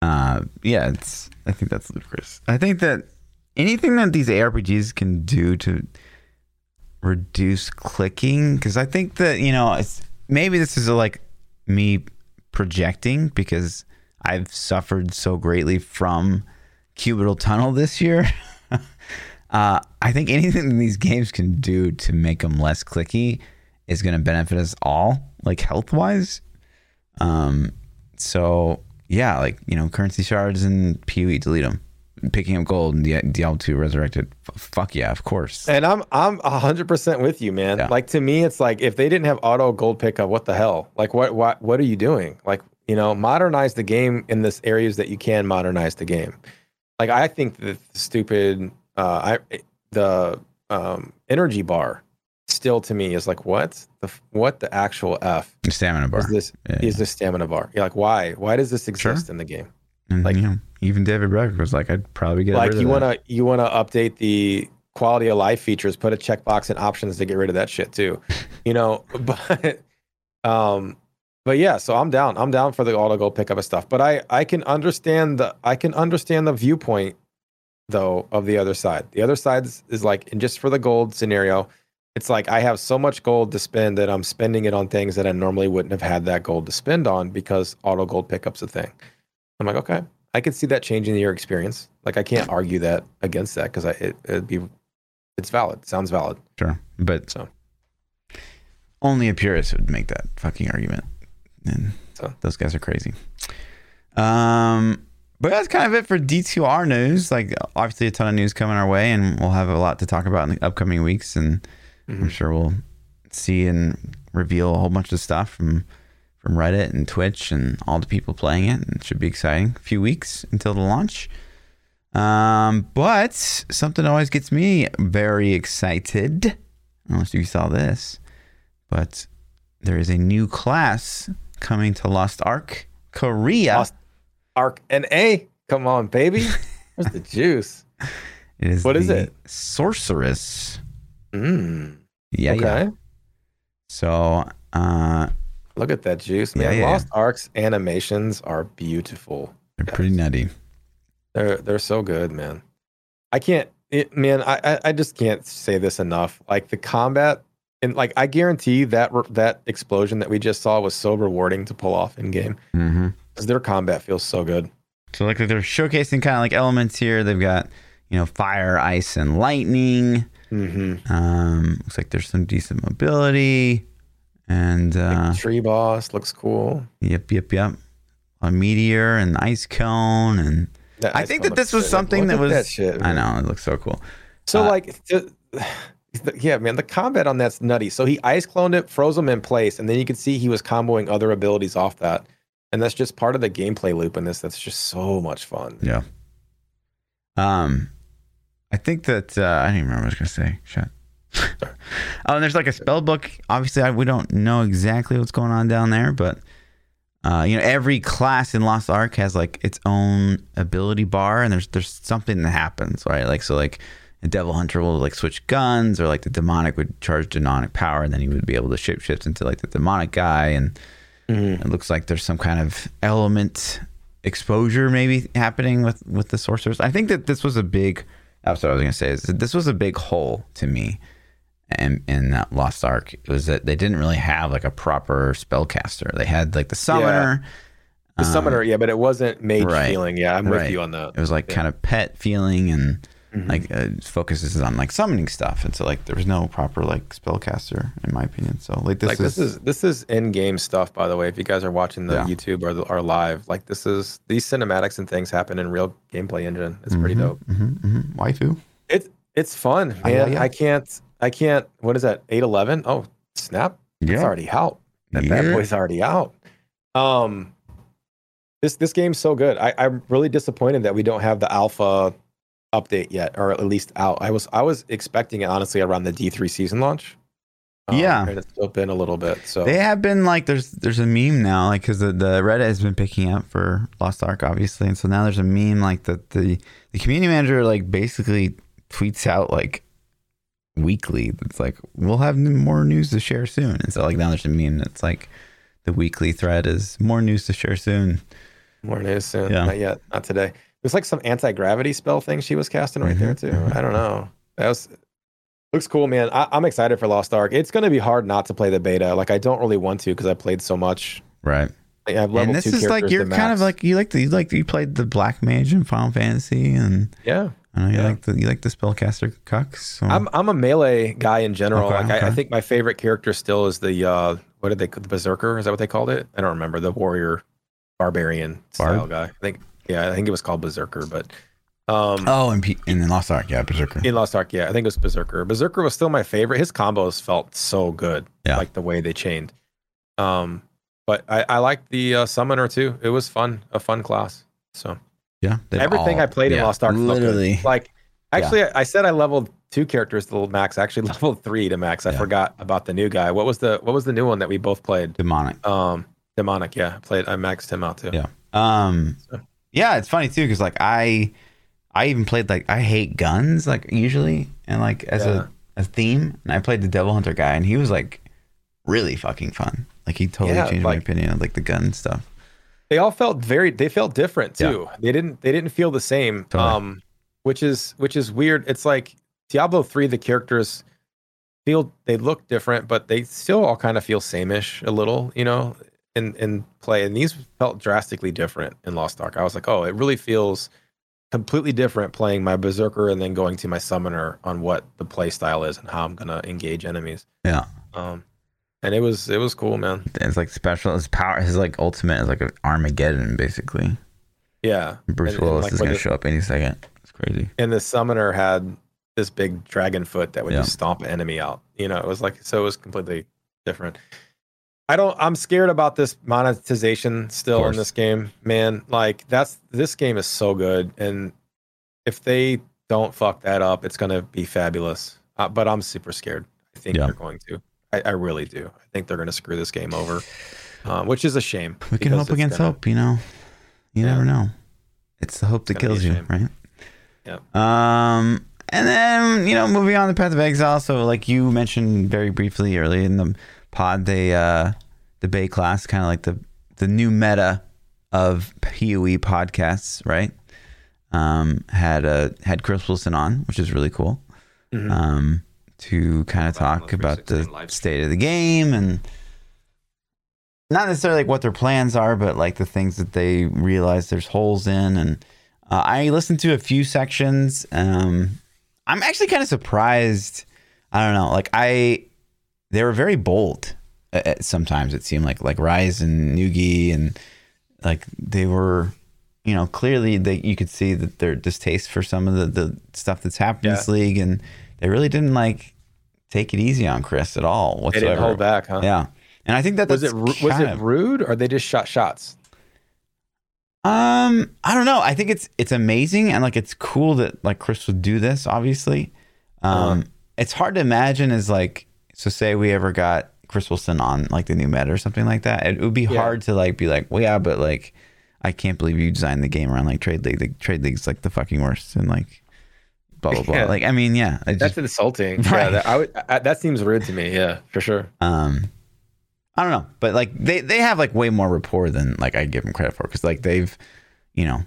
uh, yeah, it's. I think that's ludicrous. I think that anything that these ARPGs can do to reduce clicking, because I think that you know, it's, maybe this is like me projecting because I've suffered so greatly from cubital tunnel this year. uh, I think anything that these games can do to make them less clicky is going to benefit us all, like health wise. Um, so yeah, like you know, currency shards and PoE, delete them. Picking up gold and Di- Diablo 2 resurrected. F- fuck yeah, of course. And I'm I'm hundred percent with you, man. Yeah. Like to me, it's like if they didn't have auto gold pickup, what the hell? Like what what what are you doing? Like you know, modernize the game in this areas that you can modernize the game. Like I think that the stupid uh I the um energy bar still to me is like what the what the actual f Stamina bar. is this Yeah, is this stamina bar? You're like why why does this exist in the game? And, like- you know, even David Brevik was like, I'd probably get like you want to you want to update the quality of life features put a checkbox and options to get rid of that shit too you know but um but yeah so i'm down i'm down for the auto gold pickup of stuff but i i can understand the i can understand the viewpoint though of the other side the other side is, like and just for the gold scenario it's like i have so much gold to spend that i'm spending it on things that i normally wouldn't have had that gold to spend on because auto gold pickup's a thing i'm like okay I can see that changing your experience. Like I can't argue that against that because I it, it'd be it's valid. Sounds valid. Sure. But So only a purist would make that fucking argument. And So. those guys are crazy. Um, but that's kind of it for D2R news. Like, obviously, a ton of news coming our way, and we'll have a lot to talk about in the upcoming weeks. And I'm Mhm. sure we'll see and reveal a whole bunch of stuff from from Reddit and Twitch and all the people playing it. And it should be exciting. A few weeks until the launch. Um, but something always gets me very excited. Unless you saw this, but there is a new class coming to Lost Ark Korea. Lost Ark and A. Come on, baby. Where's the juice? It is What is the it? Sorceress. Mm, Yeah, okay. yeah. So, uh, Look at that juice, man. yeah. Lost Arks animations are beautiful. they're pretty nutty. They're they're so good, man. I can't, it, man. I, I I just can't say this enough. Like the combat, and like I guarantee that re- that explosion that we just saw was so rewarding to pull off in game Mm-hmm. Because their combat feels so good. So, like, they're showcasing kind of like elements here. They've got, you know, fire, ice, and lightning. Mm-hmm. Um, looks like there's some decent mobility. And, uh, Tree boss looks cool. yep, yep, yep. A meteor and ice cone. And That I think that this was. Like, something look that at was. that shit. I know, it looks so cool. So Uh, like, the- yeah, man, the combat on that's nutty. So he ice cloned it, froze him in place, and then you could see he was comboing other abilities off that, and that's just part of the gameplay loop in this. That's just so much fun. Yeah. Um, I think that uh, I don't even remember what I was gonna say. Shut. oh, and there's like a spell book. Obviously, I, we don't know exactly what's going on down there, but uh, you know, every class in Lost Ark has like its own ability bar, and there's there's something that happens, right? Like so, like a Devil Hunter will like switch guns, or like the demonic would charge demonic power, and then he would be able to shapeshift into like the demonic guy, and Mm-hmm. it looks like there's some kind of element exposure maybe happening with with the sorcerers. I think that this was a big. That's what I was gonna say. Is this was a big hole to me, in in that Lost Ark. It was that they didn't really have like a proper spellcaster. They had like the summoner. The um, summoner, yeah, but it wasn't mage right, feeling. Yeah, I'm with you on that. It was like Yeah. kind of pet feeling and Mhm. like uh, focuses on like summoning stuff. And so like there was no proper like spellcaster in my opinion. So like this like is, this is this is in game stuff, by the way. If you guys are watching the Yeah. YouTube or the, or live, like this is these cinematics and things happen in real gameplay engine. It's pretty Mhm, dope. mhm, mhm. Waifu. It's it's fun, yeah, man. yeah. I can't I can't. What is that? Eight eleven? Oh snap! It's already out. That bad boy's already out. Um, this this game's so good. I, I'm really disappointed that we don't have the alpha update yet, or at least out. I was I was expecting it honestly around the D3 season launch. Um, Yeah. and it's still been a little bit. So They have been like there's there's a meme now like because the, the Reddit has been picking up for Lost Ark obviously and so now there's a meme like that the the community manager like basically tweets out like weekly it's like we'll have more news to share soon and so like now there's a meme that's like the weekly thread is more news to share soon more news soon. Yeah. Not yet. Not today. There's like some anti gravity spell thing she was casting right there Mhm, too. I don't know. That was looks cool, man. I, I'm excited for Lost Ark. It's going to be hard not to play the beta. Like I don't really want to because I played so much. right Like, I have level and this is like you're kind of like you like the you like you played the Black Mage in Final Fantasy and yeah. I know you Yeah. like the you like the spellcaster cucks so. I'm I'm a melee guy in general. Okay, like I, I think my favorite character still is the uh what did they call the berserker? Is that what they called it? I don't remember the warrior barbarian style Barb? guy. I think yeah, I think it was called berserker, but um oh and P- and then Lost Ark yeah Berserker in Lost Ark, yeah, I think it was berserker. Berserker was still my favorite. His combos felt so good, Yeah. like the way they chained. Um, but I I liked the uh, summoner too. It was fun, a fun class. So Yeah, everything all- I played in Lost Ark literally. Like actually, I, I said I leveled two characters to max. I actually leveled three to max. I Yeah. forgot about the new guy. What was the What was the new one that we both played? demonic. Um, demonic. Yeah, I played. I maxed him out too. Yeah. Um, So- yeah, it's funny too because like I, I even played like I hate guns like usually and like as Yeah. a a theme, and I played the Devil Hunter guy, and he was like really fucking fun. Like he totally Yeah, changed my opinion of like the gun stuff. They all felt very. They felt different Yeah. too. They didn't. They didn't feel the same. Totally. Um, which is which is weird. It's like Diablo three. The characters feel they look different, but they still all kind of feel sameish a little. You know, in in play. And these felt drastically different in Lost Ark. I was like, oh, it really feels completely different playing my berserker and then going to my summoner on what the play style is and how I'm gonna engage enemies. Yeah, Um, and it was it was cool, man. it's like special. His power, his like ultimate is like an Armageddon basically. Yeah, Bruce And- and, Willis like, is gonna the- show up any second. It's crazy. and the summoner had this big dragon foot that would Yeah. just stomp an enemy out. You know, it was like so it was completely different. I don't I'm scared about this monetization still in this game, man. Like that's this game is so good and if they don't fuck that up, it's going to be fabulous. Uh, but I'm super scared. I think Yeah. they're going to. I, I really do. I think they're going to screw this game over, um, which is a shame. We can hope against gonna- hope, you know. You Yeah. never know. It's the hope that kills you, right? Yep. Um, and then you know, moving on the Path of Exile. So, like you mentioned very briefly early in the pod, they uh, the Baeclast, kind of like the the new meta of PoE podcasts, right? Um, had uh, had Chris Wilson on, which is really cool. Mhm. Um, to kind of talk about the state of the game and not necessarily like what their plans are, but like the things that they realize there's holes in. And uh, I listened to a few sections. Um, I'm actually kind of surprised. I don't know. Like I, they were very bold. uh, uh, Sometimes it seemed like like Rise and Nugi and like they were, you know, clearly they you could see that their distaste for some of the the stuff that's happened in this league, and they really didn't like take it easy on Chris at all They whatsoever. didn't hold back, huh? Yeah, and I think that Was that's it was it of- rude or they just shot shots? Um, I don't know. I think it's it's amazing and like it's cool that like Chris would do this. Obviously, um, Uh-huh. it's hard to imagine as like so. Say we ever got Chris Wilson on like the new meta or something like that. It, would be Yeah. hard to like be like, well, yeah, but like I can't believe you designed the game around like trade league. The trade league's like the fucking worst and like blah blah blah. Yeah. Like I mean, yeah, That's just, insulting. Right. Yeah, that, I would, I, that seems rude to me. Yeah, for sure. um i don't know but like they they have like way more rapport than like i give them credit for because like they've you know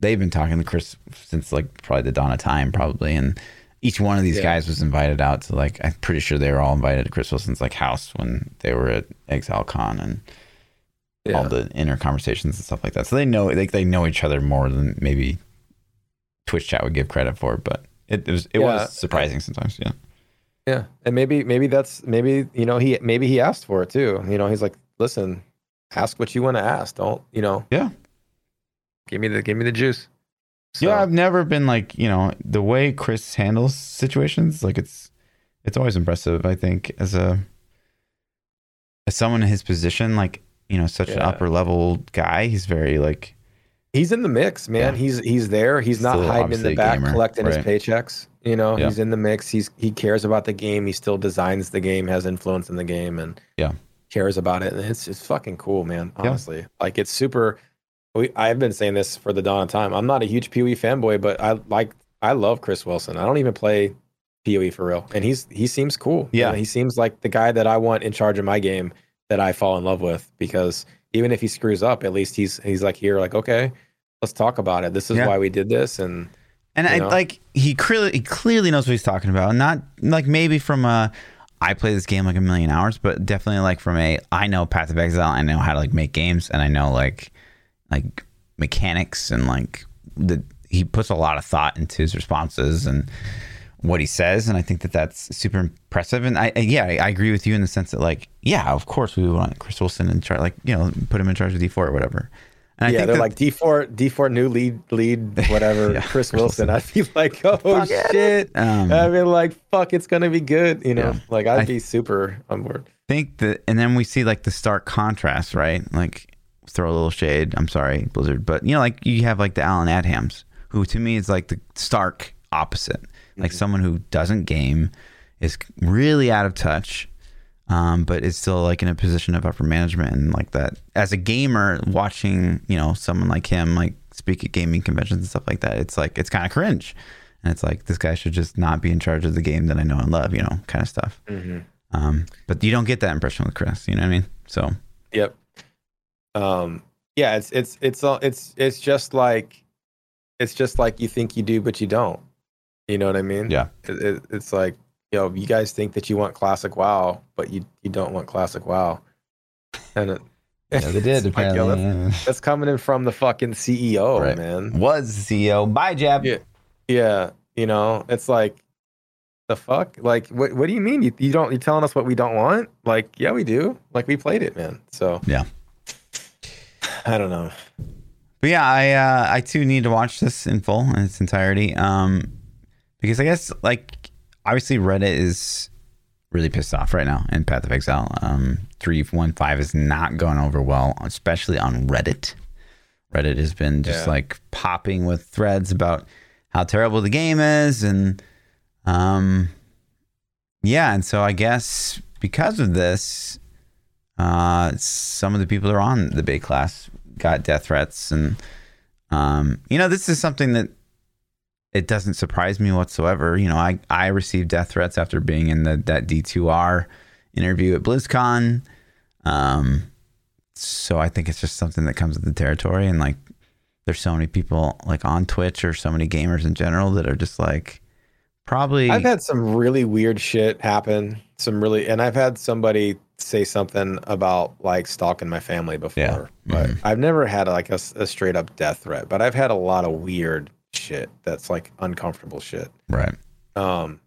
they've been talking to chris since like probably the dawn of time probably and each one of these Yeah. guys was invited out to like i'm pretty sure they were all invited to chris wilson's like house when they were at exile con and Yeah. all the inner conversations and stuff like that so they know like they know each other more than maybe twitch chat would give credit for but it, it was it Yeah. was surprising sometimes yeah Yeah, and maybe maybe that's maybe you know he maybe he asked for it too. You know, he's like, listen, ask what you want to ask. Don't you know? Yeah. Give me the give me the juice. So, Yeah, I've never been like you know the way Chris handles situations. Like it's it's always impressive. I think as a as someone in his position, like you know, such an upper level guy, he's very like he's in the mix, man. Yeah. He's he's there. He's not hiding in the back gamer, collecting right. his paychecks. You know, Yeah. he's in the mix. He's he cares about the game. He still designs the game, has influence in the game, and Yeah. cares about it. And it's it's fucking cool, man. Yeah. Honestly, like it's super. We, I've been saying this for the dawn of time. I'm not a huge PoE fanboy, but I like I love Chris Wilson. I don't even play PoE for real, and he's he seems cool. You Yeah. know, he seems like the guy that I want in charge of my game that I fall in love with because even if he screws up, at least he's he's like here, like okay, let's talk about it. This is Yeah. why we did this, and And I know? like he clearly he clearly knows what he's talking about. Not like maybe from a I play this game like a million hours, but definitely like from a I know Path of Exile, I know how to like make games, and I know like like mechanics and like the he puts a lot of thought into his responses and what he says, and I think that that's super impressive. And I I- yeah I, I agree with you in the sense that like yeah of course we want Chris Wilson in charge, like you know put him in charge of D four or whatever. And I yeah, think they're that- like D four D four new lead lead whatever Yeah, Chris Chris Wilson. Wilson. I'd be like, oh shit. um, I'd be like, fuck, it's gonna be good. You know, Yeah. like I'd I- be super on board. think that and then we see like the stark contrast right like throw a little shade i'm sorry blizzard but you know like you have like the Allen Adhams who to me is like the stark opposite like someone who doesn't game is really out of touch um, but is still like in a position of upper management and like that as a gamer watching you know someone like him like speak at gaming conventions and stuff like that it's like it's kind of cringe and it's like this guy should just not be in charge of the game that i know and love you know kind of stuff Mm-hmm. um, but you don't get that impression with Chris. You know what I mean? So Yep. Um. Yeah. It's it's it's all it's it's just like it's just like you think you do, but you don't. You know what I mean? Yeah. It, it, it's like you know, you guys think that you want classic WoW, but you you don't want classic WoW. And it, yeah, they did. it's like, yo, apparently. that's, that's coming in from the fucking CEO, Right. man. was CEO. Bye, Jab. Yeah. Yeah, you know, it's like the fuck. Like, what? What do you mean? You, you don't? you're telling us what we don't want? Like, yeah, we do. Like, we played it, man. So Yeah. I don't know. But yeah, I uh, I too need to watch this in full in its entirety. Um, because I guess like obviously Reddit is really pissed off right now in Path of Exile. Um, three one five is not going over well, especially on Reddit. Reddit has been just Yeah. like popping with threads about how terrible the game is, and um, yeah, and so I guess because of this, uh, some of the people that are on the Baeclast got death threats, and um, you know, this is something that it doesn't surprise me whatsoever. You know, I I received death threats after being in the that D2R interview at BlizzCon. Um, so I think it's just something that comes with the territory, and like, there's so many people like on Twitch or so many gamers in general that are just like, probably. I've had some really weird shit happen. Some really, and I've had somebody say something about like stalking my family before, Yeah. but Mhm. I've never had like a straight up death threat. But I've had a lot of weird shit that's like uncomfortable shit. right. um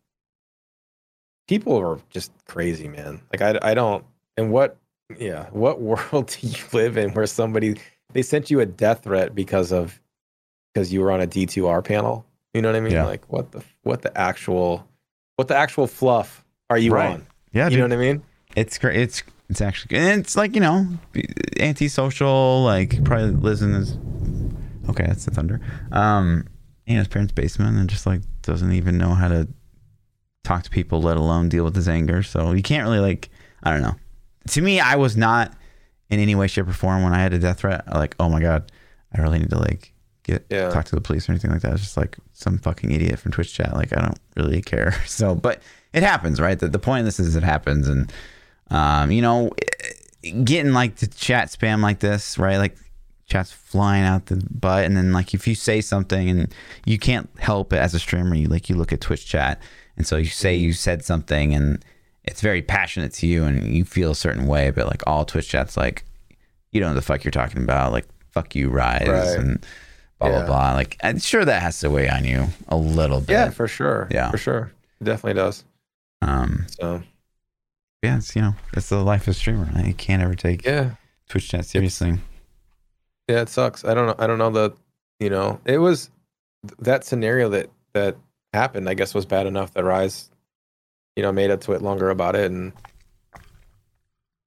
people are just crazy man like i i don't and what yeah what world do you live in where somebody they sent you a death threat because of because you were on a d2r panel you know what i mean Yeah. like what the what the actual what the actual fluff are you Right. on Yeah, you dude. know what i mean It's great. It's it's actually good. And it's like you know, antisocial. Like probably lives in his. Okay, that's the thunder. Um, in his parents' basement, and just like doesn't even know how to talk to people, let alone deal with his anger. So you can't really like. I don't know. To me, I was not in any way, shape, or form when I had a death threat. Like, oh my god, I really need to like get Yeah. talk to the police or anything like that. It's just like some fucking idiot from Twitch chat. Like, I don't really care. So, but it happens, right? The, the point of this is it happens, and um, you know, getting like the chat spam like this, right? Like chats flying out the butt, and then like if you say something and you can't help it as a streamer, you like you look at Twitch chat, and so you say you said something and it's very passionate to you, and you feel a certain way, but like all Twitch chats, like you don't know the fuck you're talking about, like fuck you, rise, Right. and blah Yeah. blah blah. Like I'm sure that has to weigh on you a little bit. yeah for sure Yeah. for sure it definitely does Um. so Yeah. It's you know it's the life of a streamer. You can't ever take yeah Twitch chat seriously. Yeah, it sucks. I don't know. I don't know the, you know, it was that scenario that that happened. I guess was bad enough that Rise, you know, made a tweet longer about it, and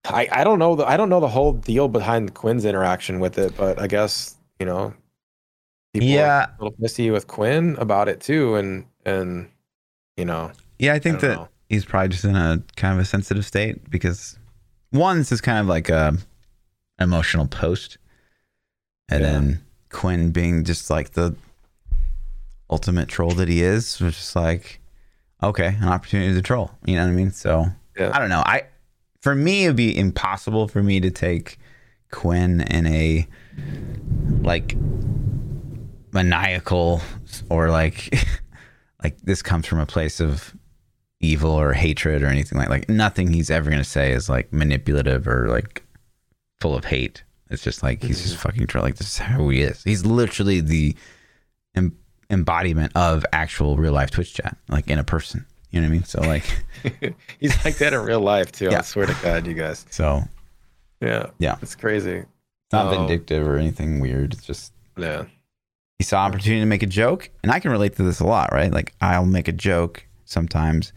I I don't know the I don't know the whole deal behind Quinn's interaction with it, but I guess you know, people Yeah. are a little pissy with Quinn about it too, and and you know, Yeah, I I think don't that know. He's probably just in a kind of a sensitive state because one, this is kind of like a emotional post, and Yeah. then Quinn being just like the ultimate troll that he is, was just like, okay, an opportunity to troll. You know what I mean? So Yeah. I don't know. I for me, it'd be impossible for me to take Quinn in a like maniacal or like like this comes from a place of evil or hatred or anything like like nothing he's ever gonna say is like manipulative or like full of hate. It's just like he's just mm-hmm. fucking troll. Like this is how he is. He's literally the em- embodiment of actual real life Twitch chat, like in a person. You know what I mean? So like, he's like that in real life too. Yeah. I swear to God, you guys. so Yeah, Yeah. it's crazy. it's not Oh. vindictive or anything weird. It's just Yeah, he saw opportunity to make a joke, and I can relate to this a lot, right? Like I'll make a joke sometimes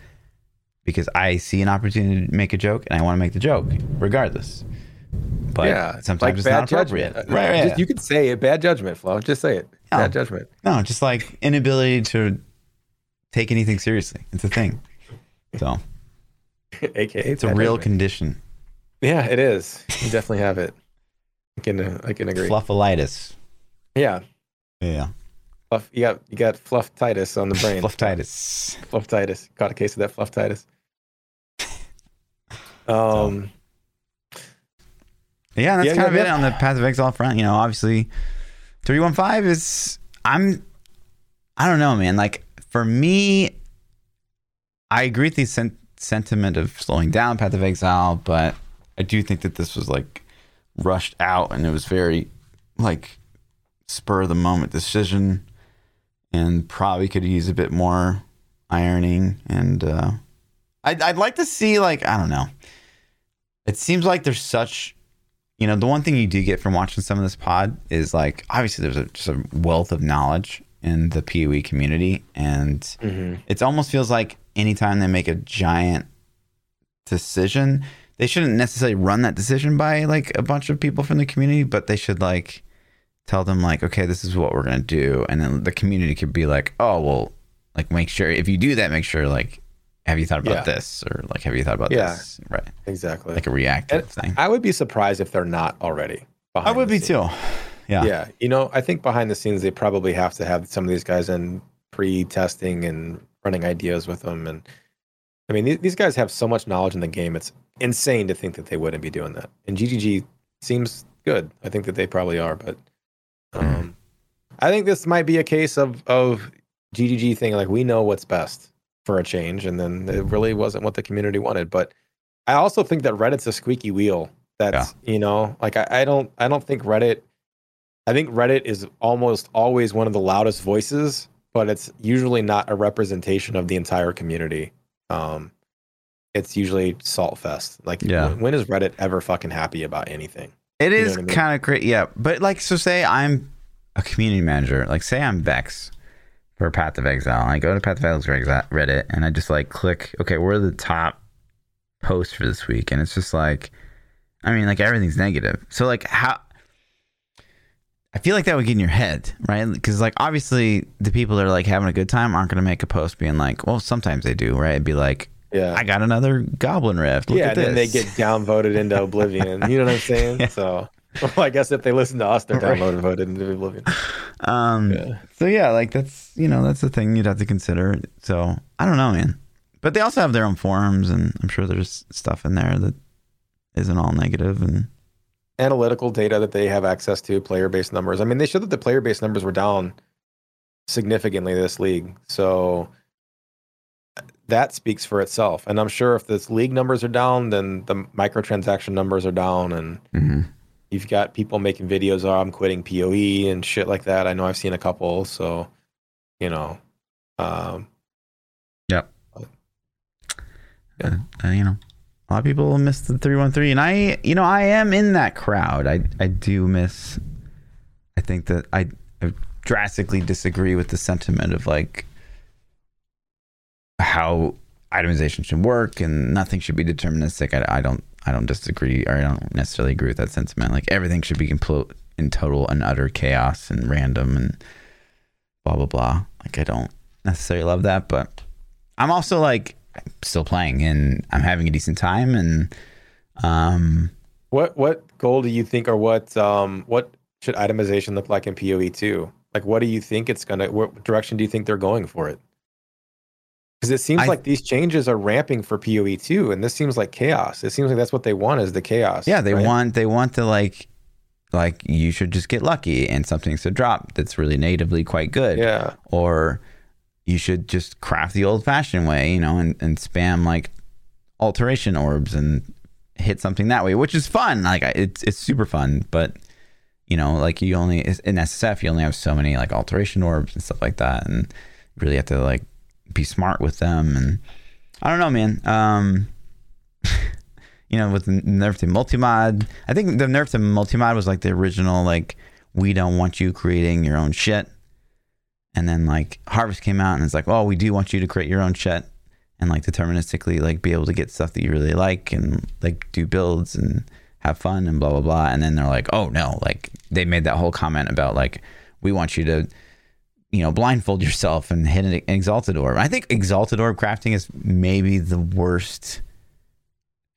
because I see an opportunity to make a joke, and I want to make the joke regardless. But yeah. sometimes like it's not appropriate. judgment. Right, right, Just- You could say it. Bad judgment, Flo. Just say it. No. Bad judgment. No, just like inability to take anything seriously. It's a thing. So AKA. it's a real judgment. condition. yeah, it is. You definitely have it. I can. Uh, I can agree. Fluffalitis. Yeah. Yeah. Fluff, you got you got flufftitis on the brain. Fluffitis. Flufftitis. Caught a case of that flufftitis. Um. Yeah, that's Yeah, kind yeah, of it on the Path of Exile front. You know, obviously, three one five is. I'm. I don't know, man. Like for me, I agree with the sen- sentiment of slowing down Path of Exile, but I do think that this was like rushed out, and it was very like spur of the moment decision, and probably could use a bit more ironing. And uh, I'd I'd like to see like I don't know. It seems like there's such you know, the one thing you do get from watching some of this pod is like obviously there's a, just a wealth of knowledge in the PoE community, and mhm. it almost feels like anytime they make a giant decision, they shouldn't necessarily run that decision by like a bunch of people from the community, but they should like tell them like, okay, this is what we're gonna do, and then the community could be like, oh well, like make sure if you do that, make sure like have you thought about Yeah. this or like have you thought about Yeah. this? Right. Exactly. Like a reactive And thing. I would be surprised if they're not already. I would be scenes. too. Yeah. Yeah. You know, I think behind the scenes they probably have to have some of these guys in pre-testing and running ideas with them. And I mean, these, these guys have so much knowledge in the game. It's insane to think that they wouldn't be doing that. And GGG seems good. I think that they probably are, but um, Mhm. I think this might be a case of of GGG thing. Like we know what's best for a change, and then it really wasn't what the community wanted. But I also think that Reddit's a squeaky wheel. That's you know, like I, I don't I don't think Reddit. I think Reddit is almost always one of the loudest voices, but it's usually not a representation of the entire community. Um, it's usually salt fest. Like, Yeah. when, when is Reddit ever fucking happy about anything? It You is I mean? kind of great. Yeah. But like, so say I'm a community manager. Like, say I'm Bex for Path of Exile. And I go to Path of Exile Reddit and I just like click, okay, where are the top posts for this week? And it's just like, I mean, like everything's negative. So, like, how. I feel like that would get in your head, right? Because, like, obviously, the people that are like having a good time aren't going to make a post being like, well, sometimes they do, right? It'd be like, Yeah. I got another Goblin Rift. Look yeah, and then they get downvoted into oblivion. You know what I'm saying? Yeah. So, well, I guess if they listen to us, they're Right. downvoted voted into oblivion. Um, Yeah. So yeah, like that's you know that's the thing you'd have to consider. So I don't know, man. But they also have their own forums, and I'm sure there's stuff in there that isn't all. And Analytical data that they have access to, player based numbers. I mean, they showed that the player based numbers were down significantly this league. So that speaks for itself. And I'm sure if this league numbers are down, then the microtransaction numbers are down and you've got people making videos oh, i'm quitting poe and shit like that i know i've seen a couple so you know um uh, uh, you know, a lot of people miss the three one three, and I, you know, I am in that crowd. I I do miss. I think that I, I drastically disagree with the sentiment of like how itemization should work and nothing should be deterministic. I, I don't I don't disagree or I don't necessarily agree with that sentiment. Like everything should be complete in total and utter chaos and random and blah blah blah. Like I don't necessarily love that, but I'm also like still playing and I'm having a decent time and um what what goal do you think or what um what should itemization look like in poe 2 like what do you think it's gonna what direction do you think they're going for it because it seems I- like these changes are ramping for poe 2 and this seems like chaos it seems like that's what they want is the chaos yeah, they right? want they want to like like you should just get lucky and something's to drop that's really natively quite good. yeah Or you should just craft the old fashioned way, you know, and, and spam like alteration orbs and hit something that way, which is fun. Like it's it's super fun, but you know, like you only in SSF you only have so many like alteration orbs and stuff like that, and you really have to like be smart with them. And I don't know, man. Um, you know, with the nerf to multimod, I think the nerf to multimod was like the original like we don't want you creating your own shit. And then like Harvest came out and it's like, oh, we do want you to create your own shit and like deterministically like be able to get stuff that you really like and like do builds and have fun and blah blah blah. And then they're like, oh no, like they made that whole comment about like we want you to, you know, blindfold yourself and hit an exalted orb. I think exalted orb crafting is maybe the worst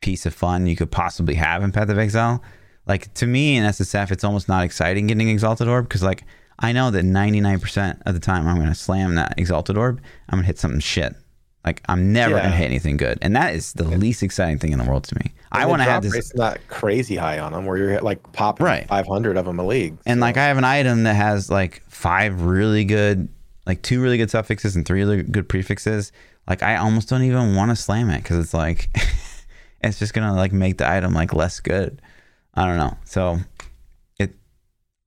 piece of fun you could possibly have in Path of Exile. Like to me in SSF, it's almost not exciting getting an exalted orb because like I know that 99% of the time I'm gonna slam that exalted orb, I'm gonna hit something shit. Like I'm never Yeah. gonna hit anything good, and that is the least exciting thing in the world to me. I And the want to have this, not crazy high on them where you're like popping Right. 500 of them a league and so- like I have an item that has like five really good, like two really good suffixes and three really good prefixes. Like I almost don't even want to slam it because it's like it's just gonna like make the item like less good. I don't know. So it,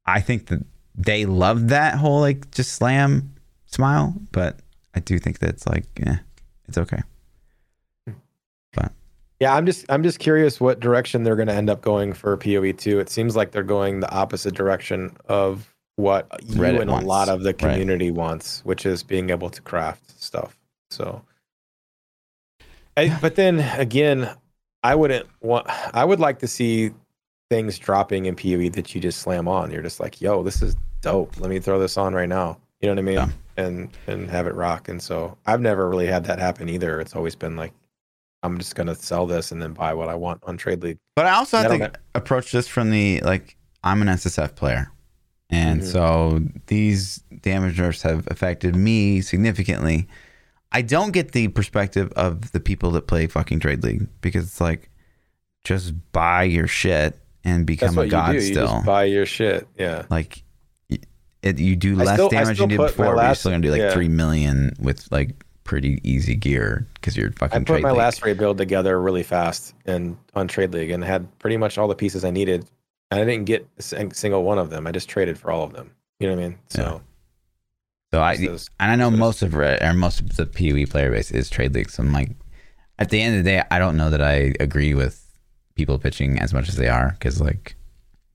I think that they love that whole like just slam smile, but I do think that it's like, eh, it's okay. Hmm. But Yeah, I'm just I'm just curious what direction they're going to end up going for PoE two. It seems like they're going the opposite direction of what you Reddit and wants. a lot of the Right. community wants, which is being able to craft stuff. So, I, but then again, I wouldn't want. I would like to see things dropping in PoE that you just slam on. You're just like, yo, this is dope. Let me throw this on right now. You know what I mean? Yeah. And and have it rock. And so I've never really had that happen either. It's always been like I'm just gonna sell this and then buy what I want on Trade League. But I also have to approach this from the like I'm an SSF player, and Mhm. so these damage nerfs have affected me significantly. I don't get the perspective of the people that play fucking Trade League because it's like just buy your shit and become a god you. You still. just buy your shit. Yeah. like it, you do less still- damage than you did before, but you're last- still gonna do like yeah. three million with like pretty easy gear because you're fucking. I put my League. last rebuild together really fast and on Trade League and had pretty much all the pieces I needed. And I didn't get a single one of them. I just traded for all of them. You know what I mean? So So I this is- and I know so most of it or most of the PoE player base is trade league. So I'm like, at the end of the day, I don't know that I agree with people pitching as much as they are because like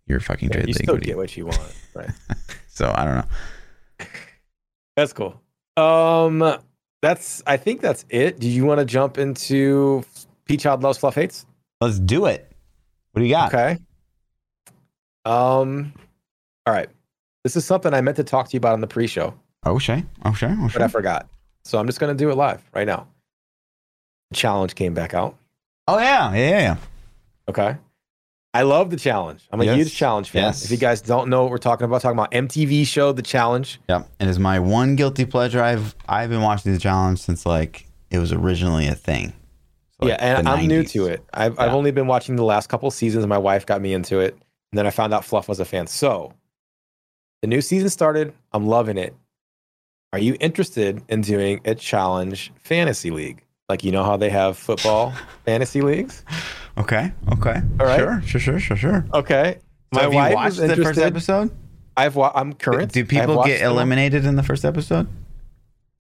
you're fucking yeah, trade you league. still you- get what you want. Right. So I don't know. That's cool. Um, that's I think that's it. Do you want to jump into Pchild loves fluff hates? Let's do it. What do you got? Okay. Um, all right. This is something I meant to talk to you about on the pre-show, Oh sure. Oh sure. Oh but. I forgot. So I'm just gonna do it live right now. Challenge came back out. Oh yeah. Yeah. Yeah. yeah. Okay. I love the challenge. I'm a Yes. huge challenge fan. Yes. If you guys don't know what we're talking about, talking about MTV show The Challenge. Yep. And It is my one guilty pleasure. I've I've been watching the challenge since like it was originally a thing. So, like, yeah, and I'm new to it. I've, I've only been watching the last couple seasons. My wife got me into it, and then I found out Fluff was a fan. So the new season started. I'm loving it. Are you interested in doing a challenge fantasy league? Like you know how they have football fantasy leagues? Okay. Okay. All right. Sure. Sure. Sure. Sure. Sure. Okay. So have you wife watched was the first episode? I've wa- I'm current. Do people watched get them eliminated in the first episode?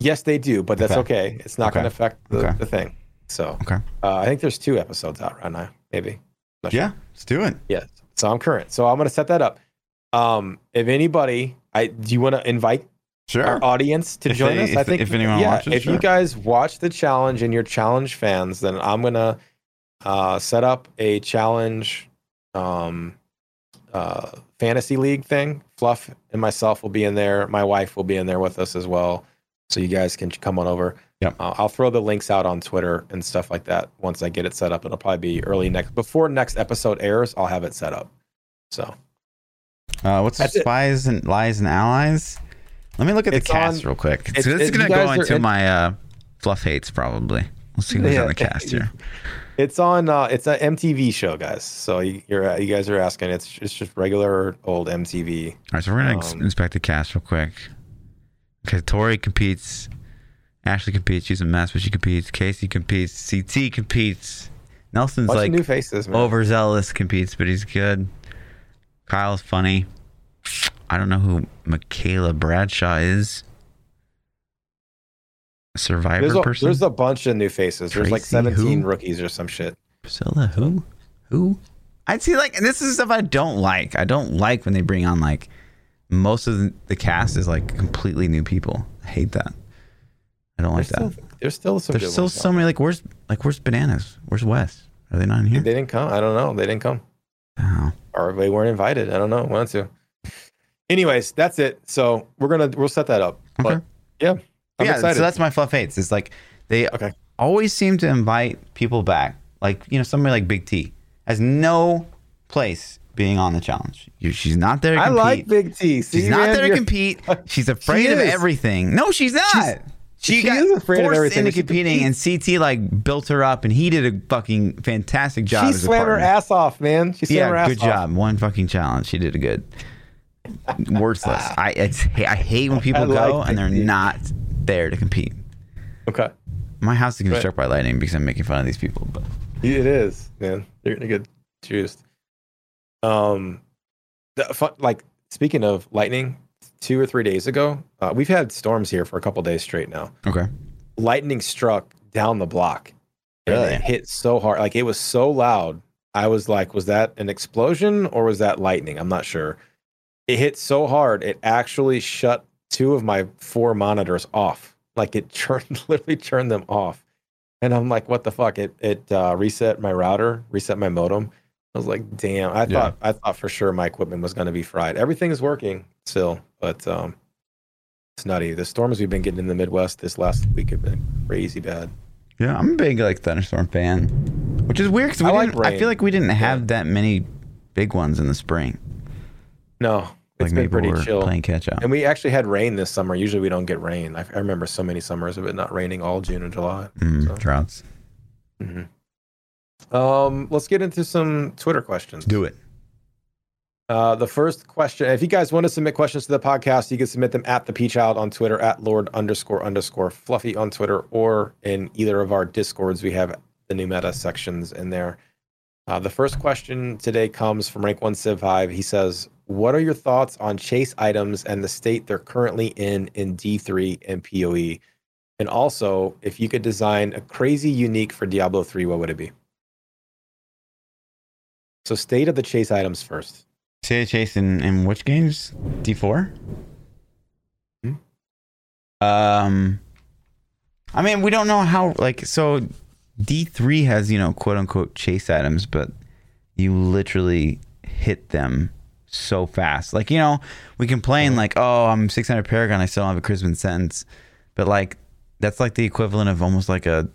Yes, they do, but that's Okay. okay. It's not Okay. going to affect the, Okay. the thing. So Okay. uh, I think there's two episodes out right now, maybe. Sure. Yeah, let's do it. Yes. So I'm current. So I'm going to set that up. Um, if anybody, I do you want to invite Sure. our audience to If join they- us? I think if anyone yeah, watches, if you guys watch the challenge and you're challenge fans, then I'm gonna uh, set up a challenge um, uh, fantasy league thing. Fluff and myself will be in there. My wife will be in there with us as well, so you guys can come on over. Yep. Uh, I'll throw the links out on Twitter and stuff like that once I get it set up. It'll probably be early next before next episode airs. I'll have it set up. So Uh, what's the That's it. spies and lies and allies? Let me look at the cast on- real quick. it's- So this is gonna go guys are into in- my uh, fluff hates probably. We'll see who's Yeah. on the cast here. It's on. Uh, it's an MTV show, guys. So you, you're you guys are asking. It's it's just regular old MTV. All right, so we're gonna Um, inspect the cast real quick. Okay, Tori competes. Ashley competes. She's a mess, but she competes. Casey competes. CT competes. Nelson's like new faces, man. overzealous competes, but he's good. Kyle's funny. I don't know who Michaela Bradshaw is. Survivor There's a, person. there's a bunch of new faces. There's like 17 who? rookies or some shit. Priscilla who? Who? I'd see like, and this is stuff I don't like. I don't like when they bring on like most of the, the cast is like completely new people. I hate that. I don't like There's that. there's still some. There's good still ones so out many like where's like where's bananas? Where's Wes? Are they not in here? They didn't come. I don't know. They didn't come, Oh. or they weren't invited. I don't know. Wanted to. Anyways, that's it. So we're gonna we'll set that up. But Okay. yeah, I'm yeah, excited. so that's my fluff hates. It's like they Okay. always seem to invite people back. Like you know, somebody like Big T has no place being on the challenge. She's not there. To I like Big T. See, She's not there to compete. She's afraid of everything. No, she's not. she, she got is afraid of forced everything, into she competing, and CT like built her up, and he did a fucking fantastic job. She swam her ass off, man. She swam her Yeah, ass good off. job. One fucking challenge. She did a good. Worthless. I it's, I hate when people I go like and they're not there to compete. Okay. My house is gonna be struck by lightning because I'm making fun of these people. But It is, man. You're gonna get juiced. Um, the fun, like speaking of lightning, two or three days ago, uh, we've had storms here for a couple days straight now. okay, Lightning struck down the block. Really? It hit so hard, like it was so loud. I was like, was that an explosion or was that lightning? I'm not sure. It hit so hard, it actually shut two of my four monitors off. Like it turned, literally turned them off. And I'm like, what the fuck? It it uh, reset my router, reset my modem. I was like, damn. I Yeah. thought I thought for sure my equipment was going to be fried. Everything is working still, but um, It's nutty. The storms we've been getting in the Midwest this last week have been crazy bad. Yeah, I'm a big like thunderstorm fan, which is weird because I I, like I feel like we didn't have that many big ones in the spring. No, Like it's been pretty chill. playing catch up. And we actually had rain this summer. Usually we don't get rain. I, I remember so many summers of it not raining all June and July. Mm, so. Droughts. Um, let's get into some Twitter questions. Do it. Uh, the first question, if you guys want to submit questions to the podcast, you can submit them at ThaPchild on Twitter, at Lord underscore underscore Fluffy on Twitter, or in either of our Discords. We have the new meta sections in there. Uh, the first question today comes from Rank One Civ Hive. He says, "What are your thoughts on chase items and the state they're currently in in D3 and PoE? And also, if you could design a crazy unique for Diablo 3, what would it be?" So, state of the chase items first. Say chase in, in which games? D4? Hmm? Um, I mean, we don't know how, like, so D3 has, you know, quote unquote chase items, but you literally hit them so fast. Like, you know, we complain, uh-huh. like, oh, I'm 600 Paragon, I still don't have a Crispin sentence. But, like, that's like the equivalent of almost like a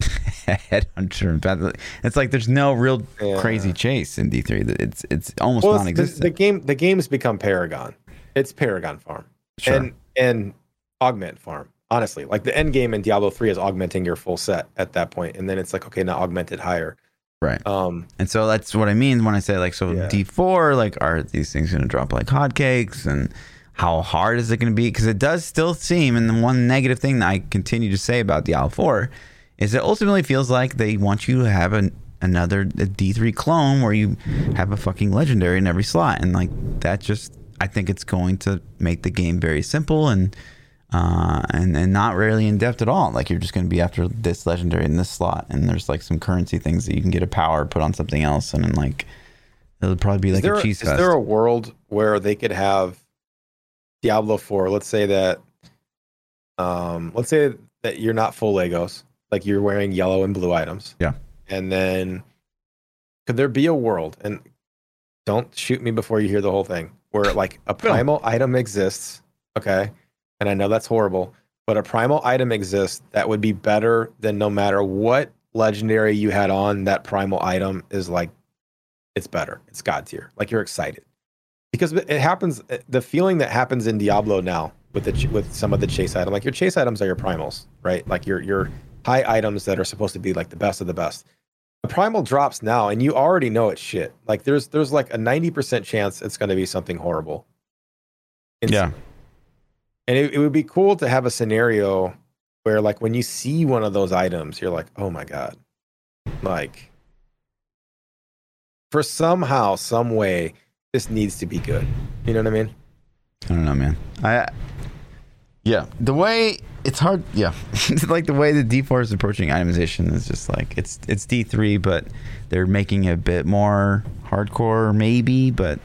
headhunter. It's like there's no real Yeah. crazy chase in D3. It's it's almost well, it's- the, non-existent. the game the game's become Paragon. It's Paragon Farm Sure. and and Augment Farm. Honestly, like the end game in Diablo three is augmenting your full set at that point, and then it's like okay, now augment it higher. Right. Um, And so that's what I mean when I say like so Yeah. D4 like are these things going to drop like hotcakes and how hard is it going to be because it does still seem and the one negative thing that I continue to say about the Diablo 4 is it ultimately feels like they want you to have an another a D3 clone where you have a fucking legendary in every slot and like that just I think it's going to make the game very simple and uh, and and not really in depth at all. Like you're just going to be after this legendary in this slot, and there's like some currency things that you can get a power put on something else, and then like it'll probably be like there a cheese is fest. there a world where they could have Diablo four? Let's say that, um, let's say that you're not full Legos, like you're wearing yellow and blue items. Yeah. and then could there be a world? And don't shoot me before you hear the whole thing. Where like a primal item exists, okay, and I know that's horrible, but a primal item exists that would be better than no matter what legendary you had on. That primal item is like, it's better. It's god tier. Like you're excited because it happens. Eh, the feeling that happens in Diablo now with the with some of the chase item, like your chase items are your primals, right? Like your your high items that are supposed to be like the best of the best. The primal drops now, and you already know it's shit. Like there's there's like a ninety percent chance it's going to be something horrible. yeah, And it, it would be cool to have a scenario where, like, when you see one of those items, you're like, oh my God. Like, for somehow, some way, this needs to be good. You know what I mean? I don't know, man. I yeah, the way it's hard. Yeah, like the way the D4 is approaching itemization is just like it's it's D3, but they're making it a bit more hardcore, maybe, but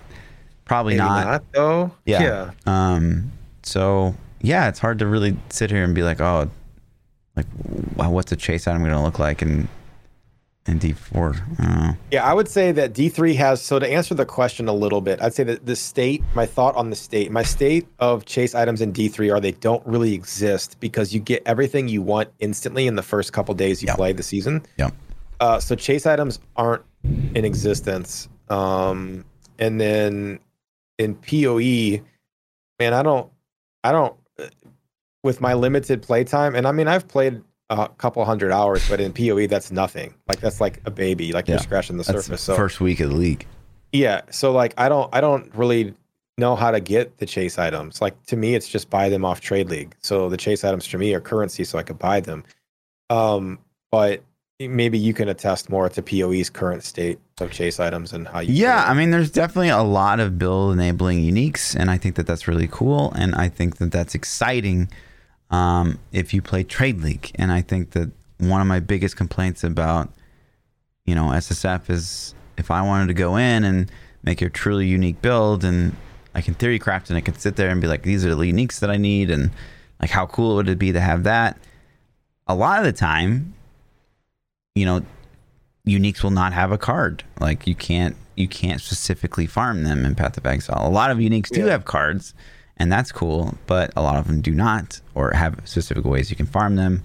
probably Maybe not. though. Yeah. Um. So yeah, it's hard to really sit here and be like, oh, like, what's a chase item going to look like in in D four? I. Yeah, I would say that D3 has. So to answer the question a little bit, I'd say that the state, my thought on the state, my state of chase items in D3 are they don't really exist because you get everything you want instantly in the first couple days you Yep. play the season. Yep. Uh, so chase items aren't in existence. Um, and then in PoE, man, I don't, I don't, with my limited playtime, and I mean, I've played a couple hundred hours, but in PoE, that's nothing. Like that's like a baby. Like you're scratching the That's surface. So first week of the league. yeah, so like I don't, I don't really know how to get the chase items. Like to me, it's just buy them off Trade League. So the chase items for me are currency, so I could buy them. Um, but maybe you can attest more to PoE's current state of chase items and how you. Yeah, I mean, there's definitely a lot of build enabling uniques, and I think that that's really cool, and I think that that's exciting um, if you play Trade League. And I think that one of my biggest complaints about, you know, SSF is if I wanted to go in and make a truly unique build, and I can theory craft, and I can sit there and be like, these are the uniques that I need, and like how cool would it be to have that? A lot of the time, you know, uniques will not have a card. Like you can't you can't specifically farm them in Path of Exile. A lot of uniques do Yeah. have cards, and that's cool. But a lot of them do not, or have specific ways you can farm them,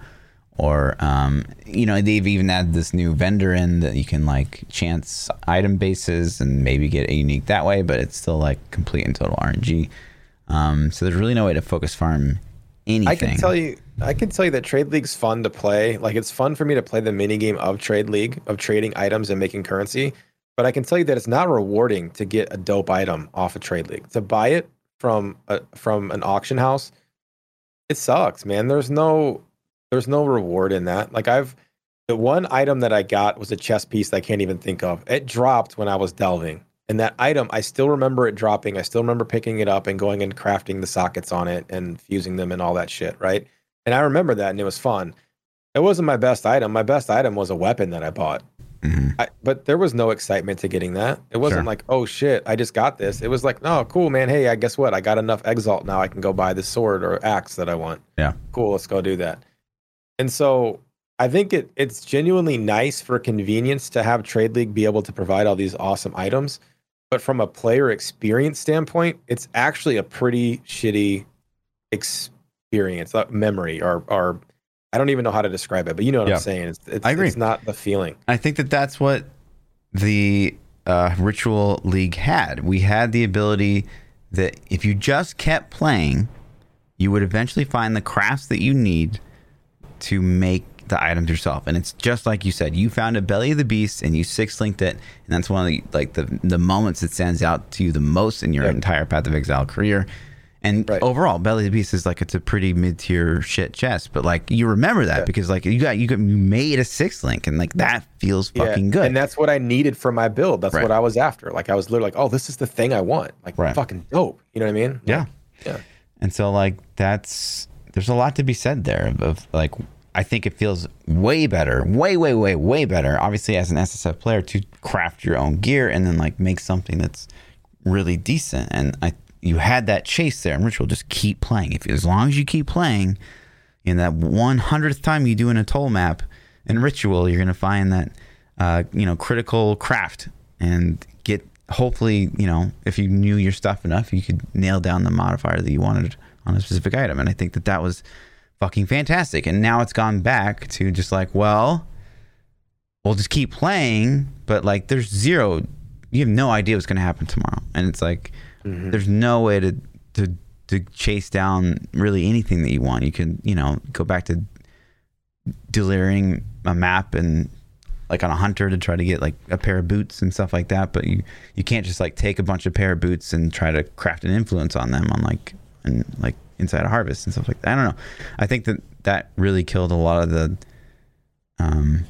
or um, you know they've even added this new vendor in that you can like chance item bases and maybe get a unique that way, but it's still like complete and total RNG. Um, so there's really no way to focus farm anything. I can tell you, I can tell you that Trade League's fun to play. Like it's fun for me to play the mini game of Trade League of trading items and making currency. But I can tell you that it's not rewarding to get a dope item off of Trade League. To buy it from a, from an auction house, it sucks, man. There's no there's no reward in that. Like I've the one item that I got was a chess piece that I can't even think of. It dropped when I was delving. And that item, I still remember it dropping. I still remember picking it up and going and crafting the sockets on it and fusing them and all that shit, right? And I remember that and it was fun. It wasn't my best item. My best item was a weapon that I bought. Mhm. I, but there was no excitement to getting that. It wasn't Sure. like, oh shit, I just got this. It was like, oh, cool, man. Hey, I guess what? I got enough exalt now. I can go buy the sword or axe that I want. Yeah. Cool. Let's go do that. And so I think it it's genuinely nice for convenience to have Trade League be able to provide all these awesome items. But from a player experience standpoint, it's actually a pretty shitty experience, uh, memory, or or I don't even know how to describe it. But you know what Yeah. I'm saying? It's, it's, I agree. It's not the feeling. I think that that's what the uh, Ritual League had. We had the ability that if you just kept playing, you would eventually find the crafts that you need to make the items yourself. And it's just like you said, you found a belly of the beast and you six linked it, and that's one of the like the the moments that stands out to you the most in your Yep. entire Path of Exile career. And Right. overall, Belly of the Beast is like it's a pretty mid tier shit chest, but like you remember that Yeah. because like you got you got you made a six link and like that feels fucking good. And that's what I needed for my build. That's Right. what I was after. Like I was literally like, oh, this is the thing I want. Like Right. fucking dope. You know what I mean? Yeah. Like, yeah. And so like that's there's a lot to be said there of, of like I think it feels way better, way way way way better. Obviously, as an SSF player, to craft your own gear and then like make something that's really decent. And I you had that chase there in Ritual. Just keep playing. If as long as you keep playing, in that one hundredth time you do an atoll map in Ritual, you're gonna find that uh, you know critical craft and get hopefully you know if you knew your stuff enough, you could nail down the modifier that you wanted on a specific item. And I think that that was fucking fantastic. And now it's gone back to just like well, we'll just keep playing, but like there's zero. You have no idea what's gonna happen tomorrow, and it's like mm-hmm. there's no way to to to chase down really anything that you want. You can you know go back to delivering a map and like on a hunter to try to get like a pair of boots and stuff like that. But you you can't just like take a bunch of pair of boots and try to craft an influence on them on like and like inside a harvest and stuff like that. I don't know. I think that that really killed a lot of the um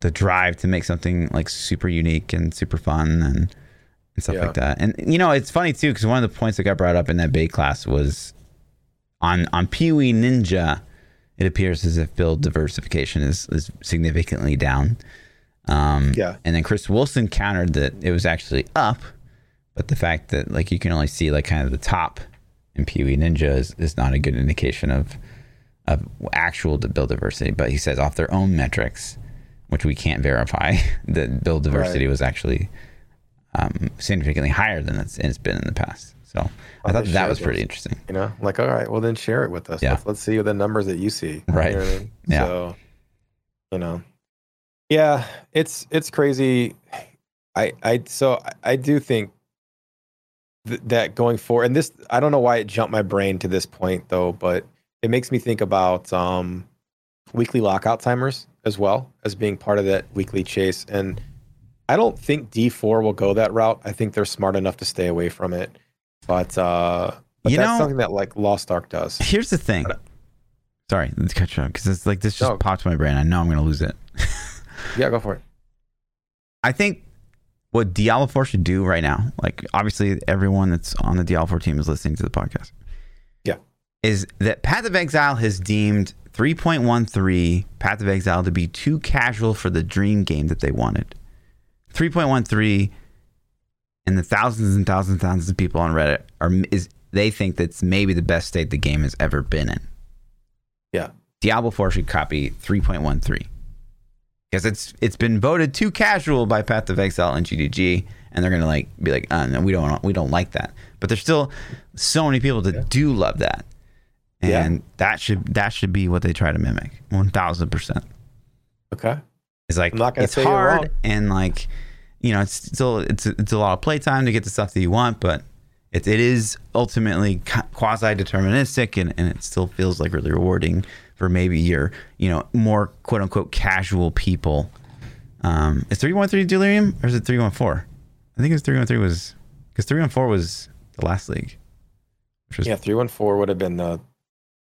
the drive to make something like super unique and super fun and and stuff Yeah. like that. And you know, it's funny too because one of the points that got brought up in that Baeclast was on on poe.ninja. It appears as if build diversification is is significantly down. Um, Yeah. And then Chris Wilson countered that it was actually up, but the fact that like you can only see like kind of the top in poe.ninja is, is not a good indication of of actual build diversity. But he says off their own metrics, which we can't verify, that build diversity Right. was actually um, significantly higher than it's, it's been in the past. So I thought that was pretty those. interesting. You know, like, all right, well then share it with us. Yeah. Let's, let's see the numbers that you see. Right. You know I mean? Yeah. So, you know, yeah, it's it's crazy. I I so I do think th- that going forward, and this I don't know why it jumped my brain to this point though, but it makes me think about um, weekly lockout timers as well as being part of that weekly chase. And I don't think D4 will go that route. I think they're smart enough to stay away from it. But uh, but You that's know- something that like Lost Ark does. Here's the thing. Sorry, let's catch up because it's like this just No. popped my brain. I know I'm going to lose it. Yeah, go for it. I think what Diablo 4 should do right now, like obviously everyone that's on the Diablo 4 team is listening to the podcast. Yeah. Is that Path of Exile has deemed 3.13 Path of Exile to be too casual for the dream game that they wanted. 3.13 and the thousands and thousands and thousands of people on Reddit are is they think that's maybe the best state the game has ever been in. Yeah. Diablo 4 should copy 3.13. because it's it's been voted too casual by Path of Exile and GGG, and they're gonna like be like, uh, no, we don't we don't like that. But there's still so many people that Yeah. do love that, and Yeah. that should that should be what they try to mimic. One thousand percent. Okay. It's like I'm not gonna it's say hard and like you know it's still it's it's a lot of playtime to get the stuff that you want, but it, it is ultimately quasi deterministic and, and it still feels like really rewarding for maybe your you know more quote unquote casual people. Um, is three one three delirium or is it three one four? I think it was three one three was because three one four was the last league, which was Yeah, three one four would have been the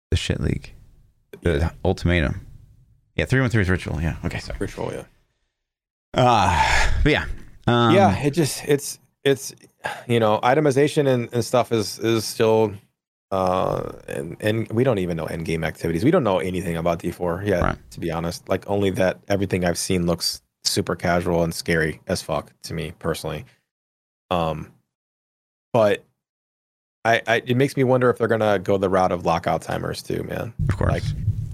the shit league, the ultimatum. Yeah, three one three is ritual. Yeah. Okay. Sorry. ritual. Yeah. Uh, but yeah. Um, yeah, it just it's it's you know itemization and, and stuff is is still uh and and we don't even know end game activities. We don't know anything about D4 yet, Right. to be honest. Like only that everything I've seen looks super casual and scary as fuck to me personally. Um, but I, I it makes me wonder if they're gonna go the route of lockout timers too, man. Of course. like,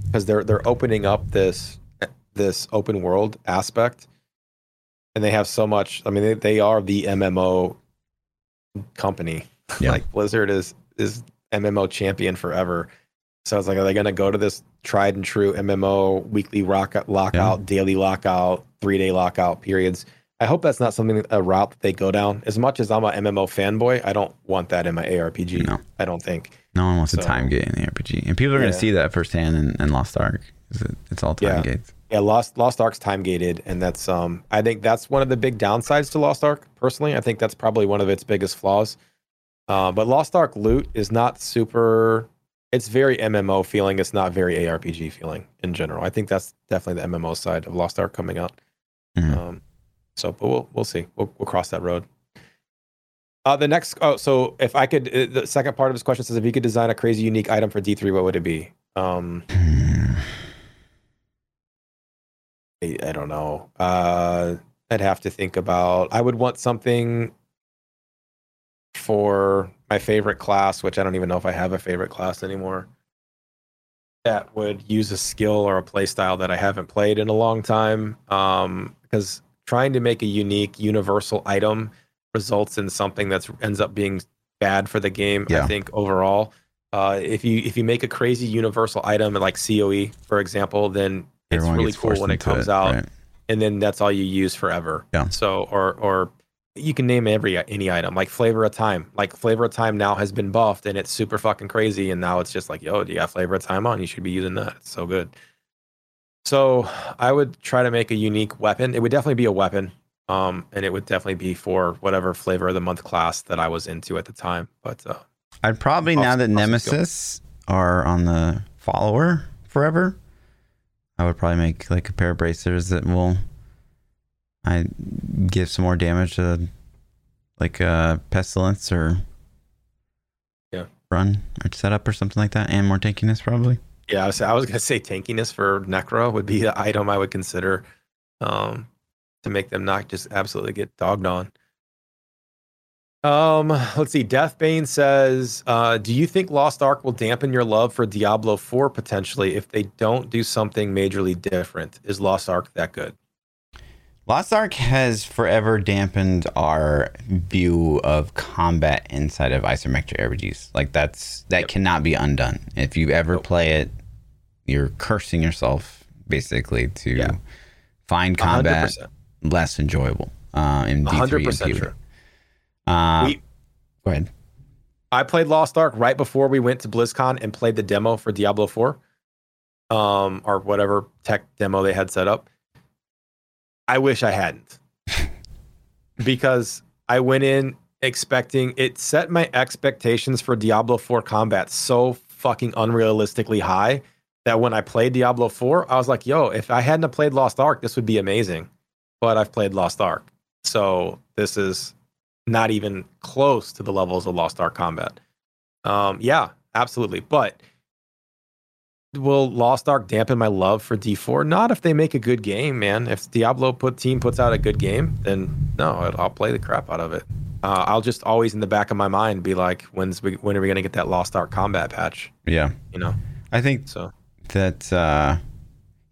because they're they're opening up this this open world aspect and they have so much i mean they, they are the mmo company Yeah. like blizzard is is mmo champion forever so I was like are they going to go to this tried and true mmo weekly rock, lockout daily lockout three day lockout periods i hope that's not something a route that they go down as much as i'm a mmo fanboy i don't want that in my arpg No. i don't think No one wants So- a time gate in the RPG, and people are going Yeah. to see that firsthand in, in Lost Ark. it- It's all time Yeah. gates. Yeah, Lost Lost Ark's time gated, and that's um I think that's one of the big downsides to Lost Ark. Personally, I think that's probably one of its biggest flaws. Uh, but Lost Ark loot is not super. It's very MMO feeling. It's not very ARPG feeling in general. I think that's definitely the MMO side of Lost Ark coming out. Mhm. Um, so, but we'll we'll see. We'll we'll cross that road. Uh, the next, oh, so if I could, uh, the second part of his question says, if you could design a crazy unique item for D three, what would it be? Um, I, I don't know. Uh, I'd have to think about. I would want something for my favorite class, which I don't even know if I have a favorite class anymore. That would use a skill or a play style that I haven't played in a long time. Um, because trying to make a unique, universal item results in something that ends up being bad for the game. Yeah. I think overall. Uh, if you if you make a crazy universal item like COE, for example, then it's Everyone really cool when it comes out right? and then that's all you use forever. Yeah. So or or you can name every any item like flavor of time. Like flavor of time now has been buffed and it's super fucking crazy. And now it's just like, yo, do you got flavor of time on? You should be using that. It's so good. So I would try to make a unique weapon. It would definitely be a weapon. Um, and it would definitely be for whatever flavor of the month class that I was into at the time. But uh, I'd probably now that. Nemesis are on the follower forever, I would probably make like a pair of bracers that will I give some more damage to like uh pestilence or Yeah. run or setup or something like that, and more tankiness probably. Yeah, I was, I was gonna say tankiness for Necro would be the item I would consider um, to make them not just absolutely get dogged on. Um, let's see. Deathbane says, uh, "Do you think Lost Ark will dampen your love for Diablo 4 potentially if they don't do something majorly different? Is Lost Ark that good?" Lost Ark has forever dampened our view of combat inside of isometric RPGs. Like that's that Yep. cannot be undone. If you ever Nope. play it, you're cursing yourself basically to Yeah. find combat percent. less enjoyable. Uh, in A D3 hundred and true. Uh, We- go ahead. I played Lost Ark right before we went to BlizzCon and played the demo for Diablo 4, um, or whatever tech demo they had set up. I wish I hadn't, because I went in expecting it set my expectations for Diablo 4 combat so fucking unrealistically high that when I played Diablo 4, I was like, "Yo, if I hadn't played Lost Ark, this would be amazing." But I've played Lost Ark, so this is not even close to the levels of Lost Ark combat. Um, yeah, absolutely. But will Lost Ark dampen my love for D4? Not if they make a good game, man. If Diablo put team puts out a good game, then no, I'll- play the crap out of it. Uh, I'll just always in the back of my mind be like, when's we, when are we gonna get that Lost Ark combat patch? Yeah, You know, I think so that uh,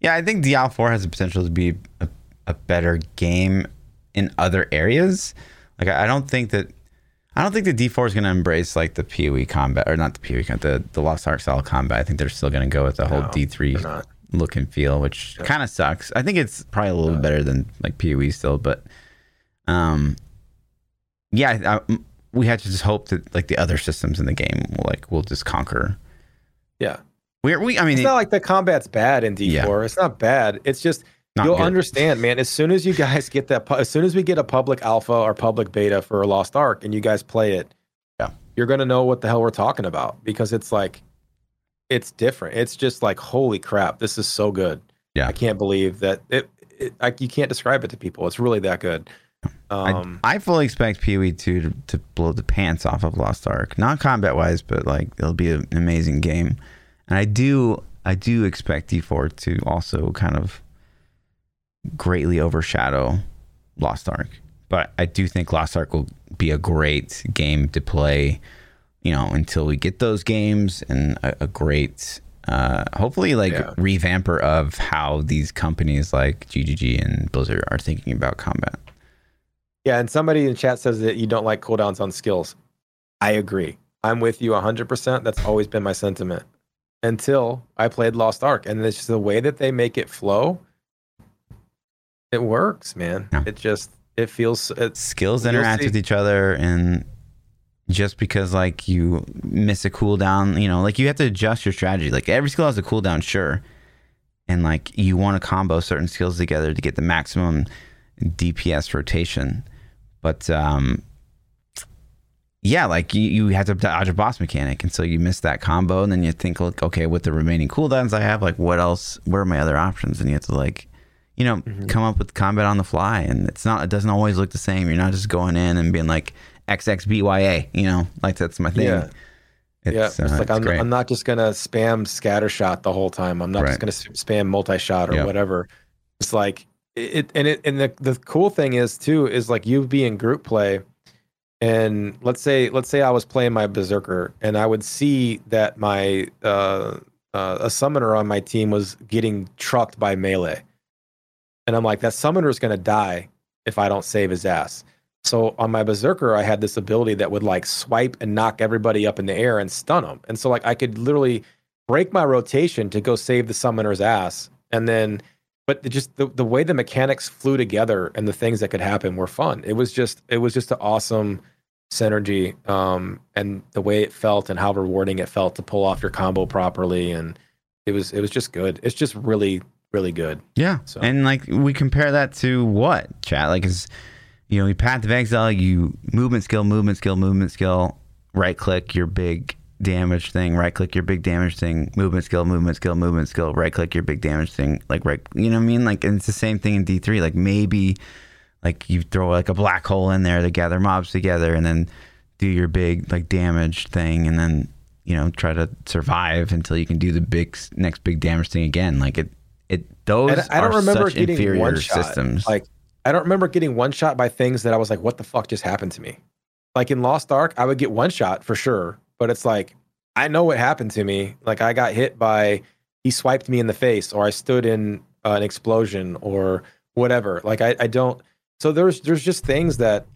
Yeah, I think Diablo 4 has the potential to be a, a better game in other areas. Like I don't think that I don't think the D4 is going to embrace like the PoE combat or not the PoE combat, the the Lost Ark style combat. I think they're still going to go with the whole No, D3 look and feel, which kind of sucks. I think it's probably a little bit better than like PoE still, but um, yeah, I, we had to just hope that like the other systems in the game will like will just conquer. Yeah. We're we I mean It's not like the combat's bad in D4. Yeah. It's not bad. It's just not you'll good. understand, man. As soon as you guys get that, as soon as we get a public alpha or public beta for Lost Ark, and you guys play it, Yeah. you're gonna know what the hell we're talking about because it's like, it's different. It's just like, holy crap, this is so good. Yeah. I can't believe that it. it I, you can't describe it to people. It's really that good. Um, I, I fully expect PoE 2 to, to blow the pants off of Lost Ark. Not combat wise, but like it'll be an amazing game. And I do I do expect D4 to also kind of greatly overshadow Lost Ark. But I do think Lost Ark will be a great game to play, you know, until we get those games and a, a great uh, hopefully like Yeah. revamper of how these companies like GGG and Blizzard are thinking about combat. Yeah, and somebody in chat says that you don't like cooldowns on skills. I agree. I'm with you 100%. That's always been my sentiment until I played Lost Ark. And it's just the way that they make it flow. It works, man. Yeah. It just, it feels, it's, skills interact see. with each other and just because like you miss a cooldown you know like you have to adjust your strategy like every skill has a cooldown sure and like you want to combo certain skills together to get the maximum dps rotation but um yeah like you, you have to dodge a boss mechanic and so you miss that combo and then you think like okay with the remaining cooldowns i have like what else where are my other options and you have to like you know come up with combat on the fly and it's not it doesn't always look the same you're not just going in and being like xxbya you know like that's my thing Yeah. yeah, it's uh, like it's I'm. I'm not just going to spam scatter shot the whole time. I'm not Right. just going to spam multi shot or Yeah. whatever. It's like, it, and it, and the, the cool thing is too, is like you be in group play and let's say let's say I was playing my berserker and I would see that my uh, uh, a summoner on my team was getting trucked by melee, and I'm like that summoner is gonna die if I don't save his ass. So on my berserker, I had this ability that would like swipe and knock everybody up in the air and stun them, and so like I could literally break my rotation to go save the summoner's ass, and then. But just the, the way the mechanics flew together and the things that could happen were fun. It was just it was just an awesome synergy um, and the way it felt and how rewarding it felt to pull off your combo properly and it was it was just good it's just really really good Yeah. So- And like we compare that to what, chat? Like is you know, you Path of Exile, you movement skill, movement skill, movement skill, right click your big damage thing, right click your big damage thing, movement skill, movement skill, movement skill, right click your big damage thing, like right you know what I mean? Like and it's the same thing in D three. Like maybe like you throw like a black hole in there to gather mobs together and then do your big like damage thing and then you know try to survive until you can do the big next big damage thing again like it it those and i don't are remember such getting inferior one shot. systems. Like i don't remember getting one shot by things that i was like what the fuck just happened to me? Like in lost ark i would get one shot for sure but it's like i know what happened to me. Like i got hit by he swiped me in the face or i stood in uh, an explosion or whatever. Like i, I don't so there's there's just things that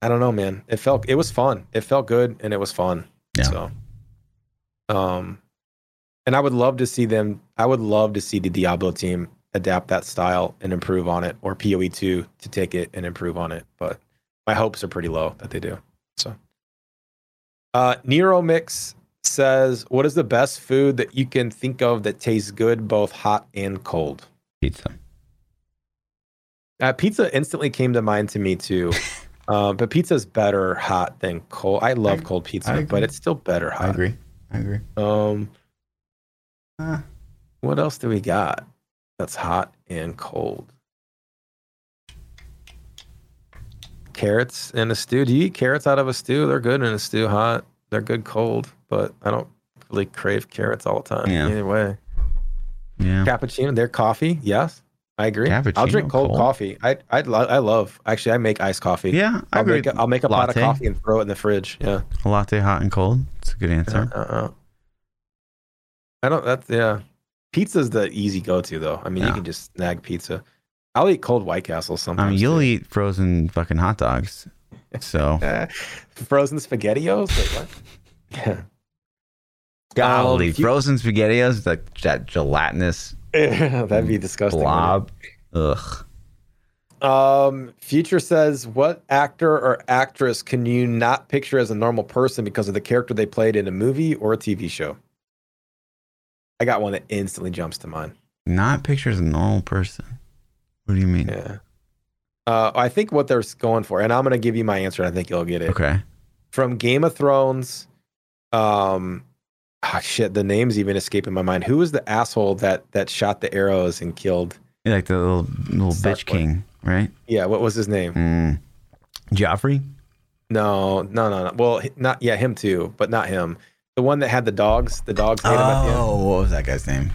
i don't know man. It felt it was fun. It felt good and it was fun. Yeah. so um and i would love to see them i would love to see the diablo team adapt that style and improve on it or poe2 to take it and improve on it but my hopes are pretty low that they do so uh nero mix says what is the best food that you can think of that tastes good both hot and cold pizza uh, pizza instantly came to mind to me too. uh, but pizza's better hot than cold. I love I- cold pizza, agree. but it's still better hot. i agree i agree Um, Uh, what else do we got that's hot and cold? Carrots in a stew. Do you eat carrots out of a stew? They're good in a stew hot. They're good cold, but I don't really crave carrots all the time. Yeah. Either way. yeah Cappuccino, their coffee. Yes, I agree. Cappuccino, I'll drink cold, cold? coffee. I I, lo- I love. Actually, I make iced coffee. yeah i I'll agree make, a, I'll make a pot of coffee and throw it in the fridge. Yeah. a latte hot and cold it's a good answer Uh, uh, uh. I don't. That's yeah. Pizza's the easy go to though. I mean, you can just snag pizza. I'll eat cold White Castle sometimes. I mean, you'll too. eat frozen fucking hot dogs. So Eh, frozen spaghettios. Wait, what? Yeah. golly, Um, fu- frozen spaghettios, like that gelatinous That'd be disgusting. blob. Ugh. Um, Future says, "What actor or actress can you not picture as a normal person because of the character they played in a movie or a TV show?" I got one that instantly jumps to mind. Not pictures a normal person. What do you mean? Yeah. Uh, I think what they're going for, and I'm going to give you my answer. and I think you'll get it. Okay. From Game of Thrones. Um, ah, shit, the name's even escaping my mind. Who was the asshole that that shot the arrows and killed? You're like the little little bitch king, right? Yeah, what was his name? Mm. Joffrey? No, no, no, no. Well, not yeah, him too, but not him. The one that had the dogs. The dogs hate him at the end. Oh, what was that guy's name?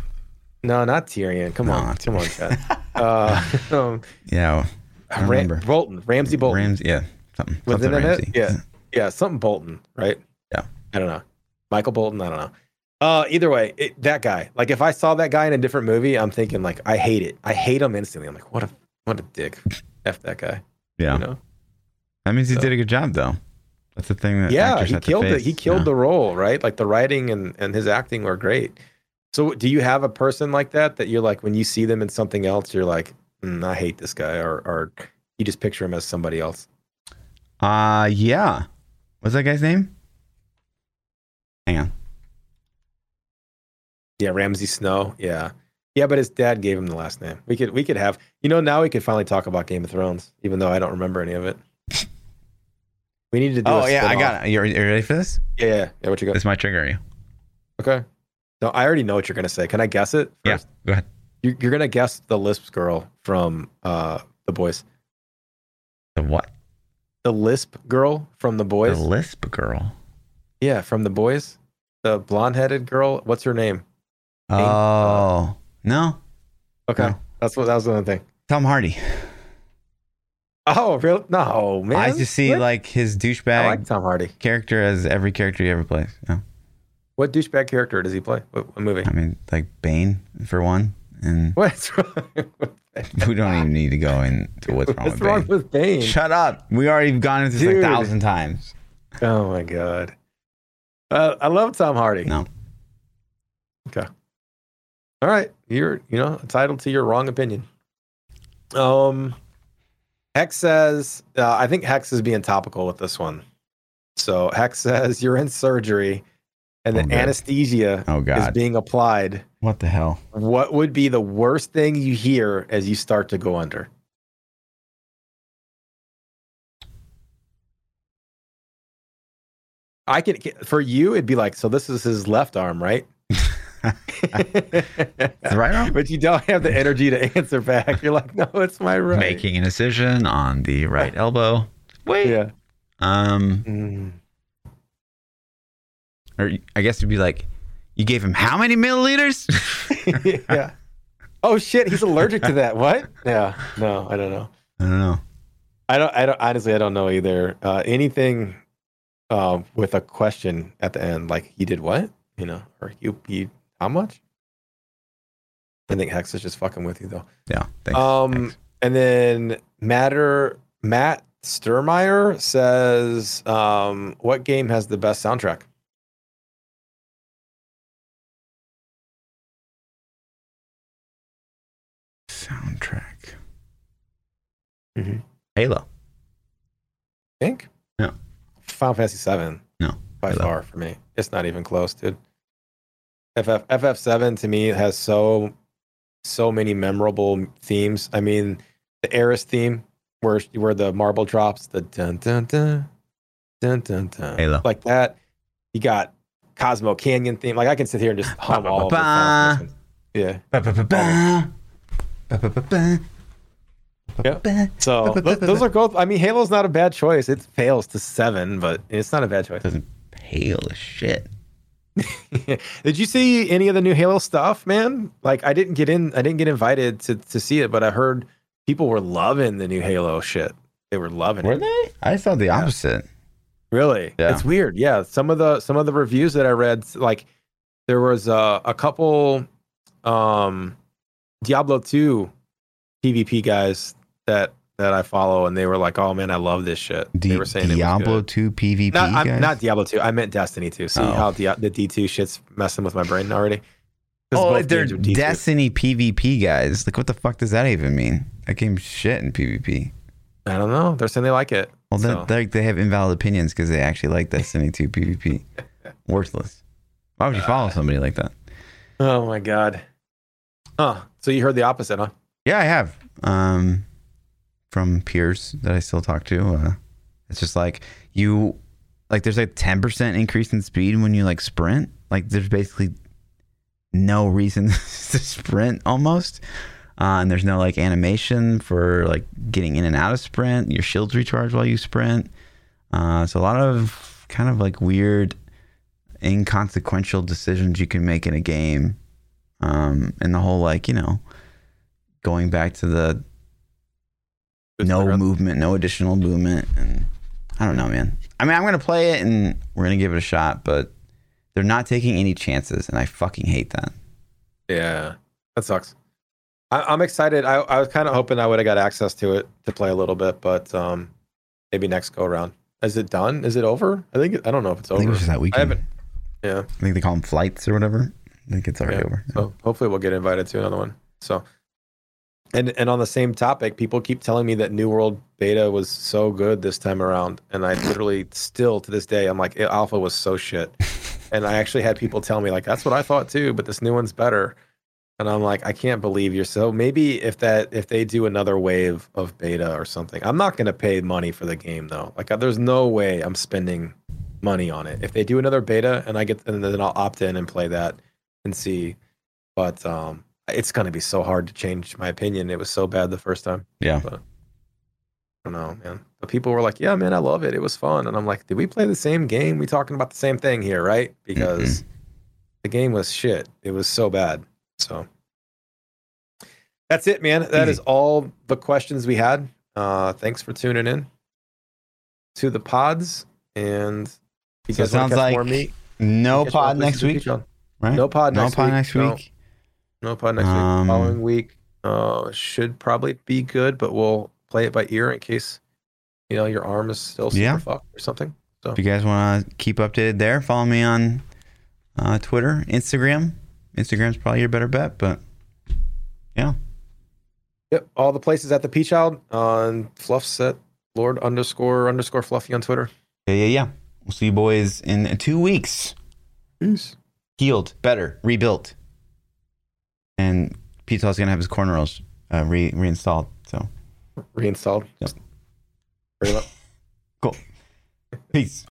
No, not Tyrion. Come No, on, come on, Chad. uh, um, Yeah, I remember. Bolton, Ramsay Bolton. Ramsay. Yeah, something. Was something it in it? Ramsay. Yeah. Yeah, something Bolton, right? Yeah. I don't know. Michael Bolton, I don't know. Uh, either way, it, that guy. Like, if I saw that guy in a different movie, I'm thinking like, I hate it. I hate him instantly. I'm like, what a what a dick. F that guy. Yeah. You know? That means he So- did a good job, though. That's the thing that Yeah, he killed it. He killed Yeah. the role, right? Like the writing and and his acting were great. So, do you have a person like that that you're like when you see them in something else, you're like, mm, I hate this guy, or or you just picture him as somebody else? Uh yeah. What's that guy's name? Hang on. Yeah, Ramsay Snow. Yeah. Yeah, but his dad gave him the last name. We could we could have you know now we could finally talk about Game of Thrones, even though I don't remember any of it. We need to do. Oh a yeah, I got it. You you ready for this? Yeah, yeah, yeah. What you got? This might trigger you. Okay. No, I already know what you're gonna say. Can I guess it? Yeah. Go ahead. You, you're gonna guess the Lisp girl from uh the boys. The what? The Lisp girl from the boys. The lisp girl. yeah, from the boys. The blonde-headed girl. What's her name? Oh no, Okay, No. that's what that was the other thing. Tom Hardy. Oh, real? No, man. I just see What? like his I douchebag like Tom Hardy. character as every character he ever plays. Yeah. What douchebag character does he play? What, what movie? I mean, like Bane for one, and What's wrong? With we don't even need to go into what's wrong What's with wrong Bane. with Bane? Shut up. We already gone into this like Dude. a thousand times. Oh my god. Uh, I love Tom Hardy. No. Okay. All right, you're you know entitled to your wrong opinion. Um, Hex says uh, I think Hex is being topical with this one. So Hex says you're in surgery, and the Oh, anesthesia Oh is being applied. What the hell? What would be the worst thing you hear as you start to go under? I can for you it'd be like so this is his left arm, right? Right arm? But you don't have the energy to answer back. You're like, no, it's my right. Making an incision on the right elbow. Wait. Yeah. Um, Mm. or I guess it'd be like, you gave him how many milliliters? yeah. Oh shit, he's allergic to that. What? Yeah. No, I don't know. I don't know. I don't. I don't. Honestly, I don't know either. Uh, anything uh, with a question at the end, like you did what? You know, or you you how much? I think Hex is just fucking with you though. Yeah. Thanks. Um, Thanks. and then Matter Matt Sturmeyer says, um, "What game has the best soundtrack?" Soundtrack. Mhm. Halo. Think? No. Final Fantasy Seven. No. by Halo. far for me. It's not even close, dude. FF FF seven to me has so so many memorable themes. I mean, the Aeris theme where where the marble drops, the dun dun dun dun dun dun, Halo. like that. You got Cosmo Canyon theme. Like I can sit here and just hum all of the. Yeah. Yeah. So th- those are both. I mean, Halo's not a bad choice. It fails to seven, but it's not a bad choice. Doesn't pale as shit. Did you see any of the new Halo stuff, man? Like I didn't get in I didn't get invited to to see it, but I heard people were loving the new Halo shit. They were loving Were it. Were they? I thought the opposite. Really? Yeah. It's weird. Yeah, some of the some of the reviews that I read like there was a, a couple um Diablo 2 PvP guys that that I follow, and they were like, "Oh man, I love this shit." Di- they were saying it was Diablo. 2 PvP Not, I'm- not Diablo 2. I meant Destiny 2. See Oh. how the the D2 shit's messing with my brain already. Oh, they're games are D2. Destiny PvP guys. Like, what the fuck does that even mean? That game's shit in PvP. I don't know. They're saying they like it. Well, then So- they they have invalid opinions because they actually like Destiny 2 PvP. Worthless. Why would you follow somebody like that? Oh my god. Huh. So you heard the opposite, huh? Yeah, I have. Um, from peers that I still talk to. Uh, it's just like you, like there's like ten percent increase in speed when you like sprint. Like there's basically no reason to sprint almost. Uh, and there's no like animation for like getting in and out of sprint. Your shields recharge while you sprint. Uh, so a lot of kind of like weird, inconsequential decisions you can make in a game. Um, and the whole like you know, going back to the no movement, no additional movement, and I don't know, man. I mean, I'm gonna play it and we're gonna give it a shot, but they're not taking any chances, and I fucking hate that. Yeah, that sucks. I, I'm excited. I, I was kind of hoping I would have got access to it to play a little bit, but um, maybe next go around. Is it done? Is it over? I think it, I don't know if it's I over. think it was just that I weekend. haven't. Yeah. I think they call them flights or whatever. I think it's already Yeah. over. So hopefully we'll get invited to another one. So, and and on the same topic, people keep telling me that New World Beta was so good this time around, and I literally still to this day I'm like Alpha was so shit, and I actually had people tell me like that's what I thought too, but this new one's better, and I'm like I can't believe you're so. Maybe if that if they do another wave of beta or something, I'm not gonna pay money for the game though. Like there's no way I'm spending money on it. If they do another beta and I get and then I'll opt in and play that and see. But um, it's going to be so hard to change my opinion. It was so bad the first time. Yeah. But, I don't know, man. But people were like, "Yeah, man, I love it. It was fun." And I'm like, "Did we play the same game? We talking about the same thing here, right?" Because the game was shit. It was so bad. So that's it, man. That is all the questions we had. Uh, thanks for tuning in to the pods. And because So it sounds like No pod next week, right? No pod no next pod week. next week. No pod next Um, week. Following week uh, should probably be good, but we'll play it by ear in case you know your arm is still super Yeah. fucked or something. So if you guys want to keep updated there, follow me on uh, Twitter, Instagram. Instagram's probably your better bet, but yeah. Yep, all the places at ThaPchild on Fluff Set Lord underscore underscore Fluffy on Twitter. Yeah, yeah, yeah. We'll see you boys in two weeks. Peace. Healed, better, rebuilt. And Pizza's going to have his cornrows uh, re- reinstalled. So, Reinstalled. Yep. Cool. Peace.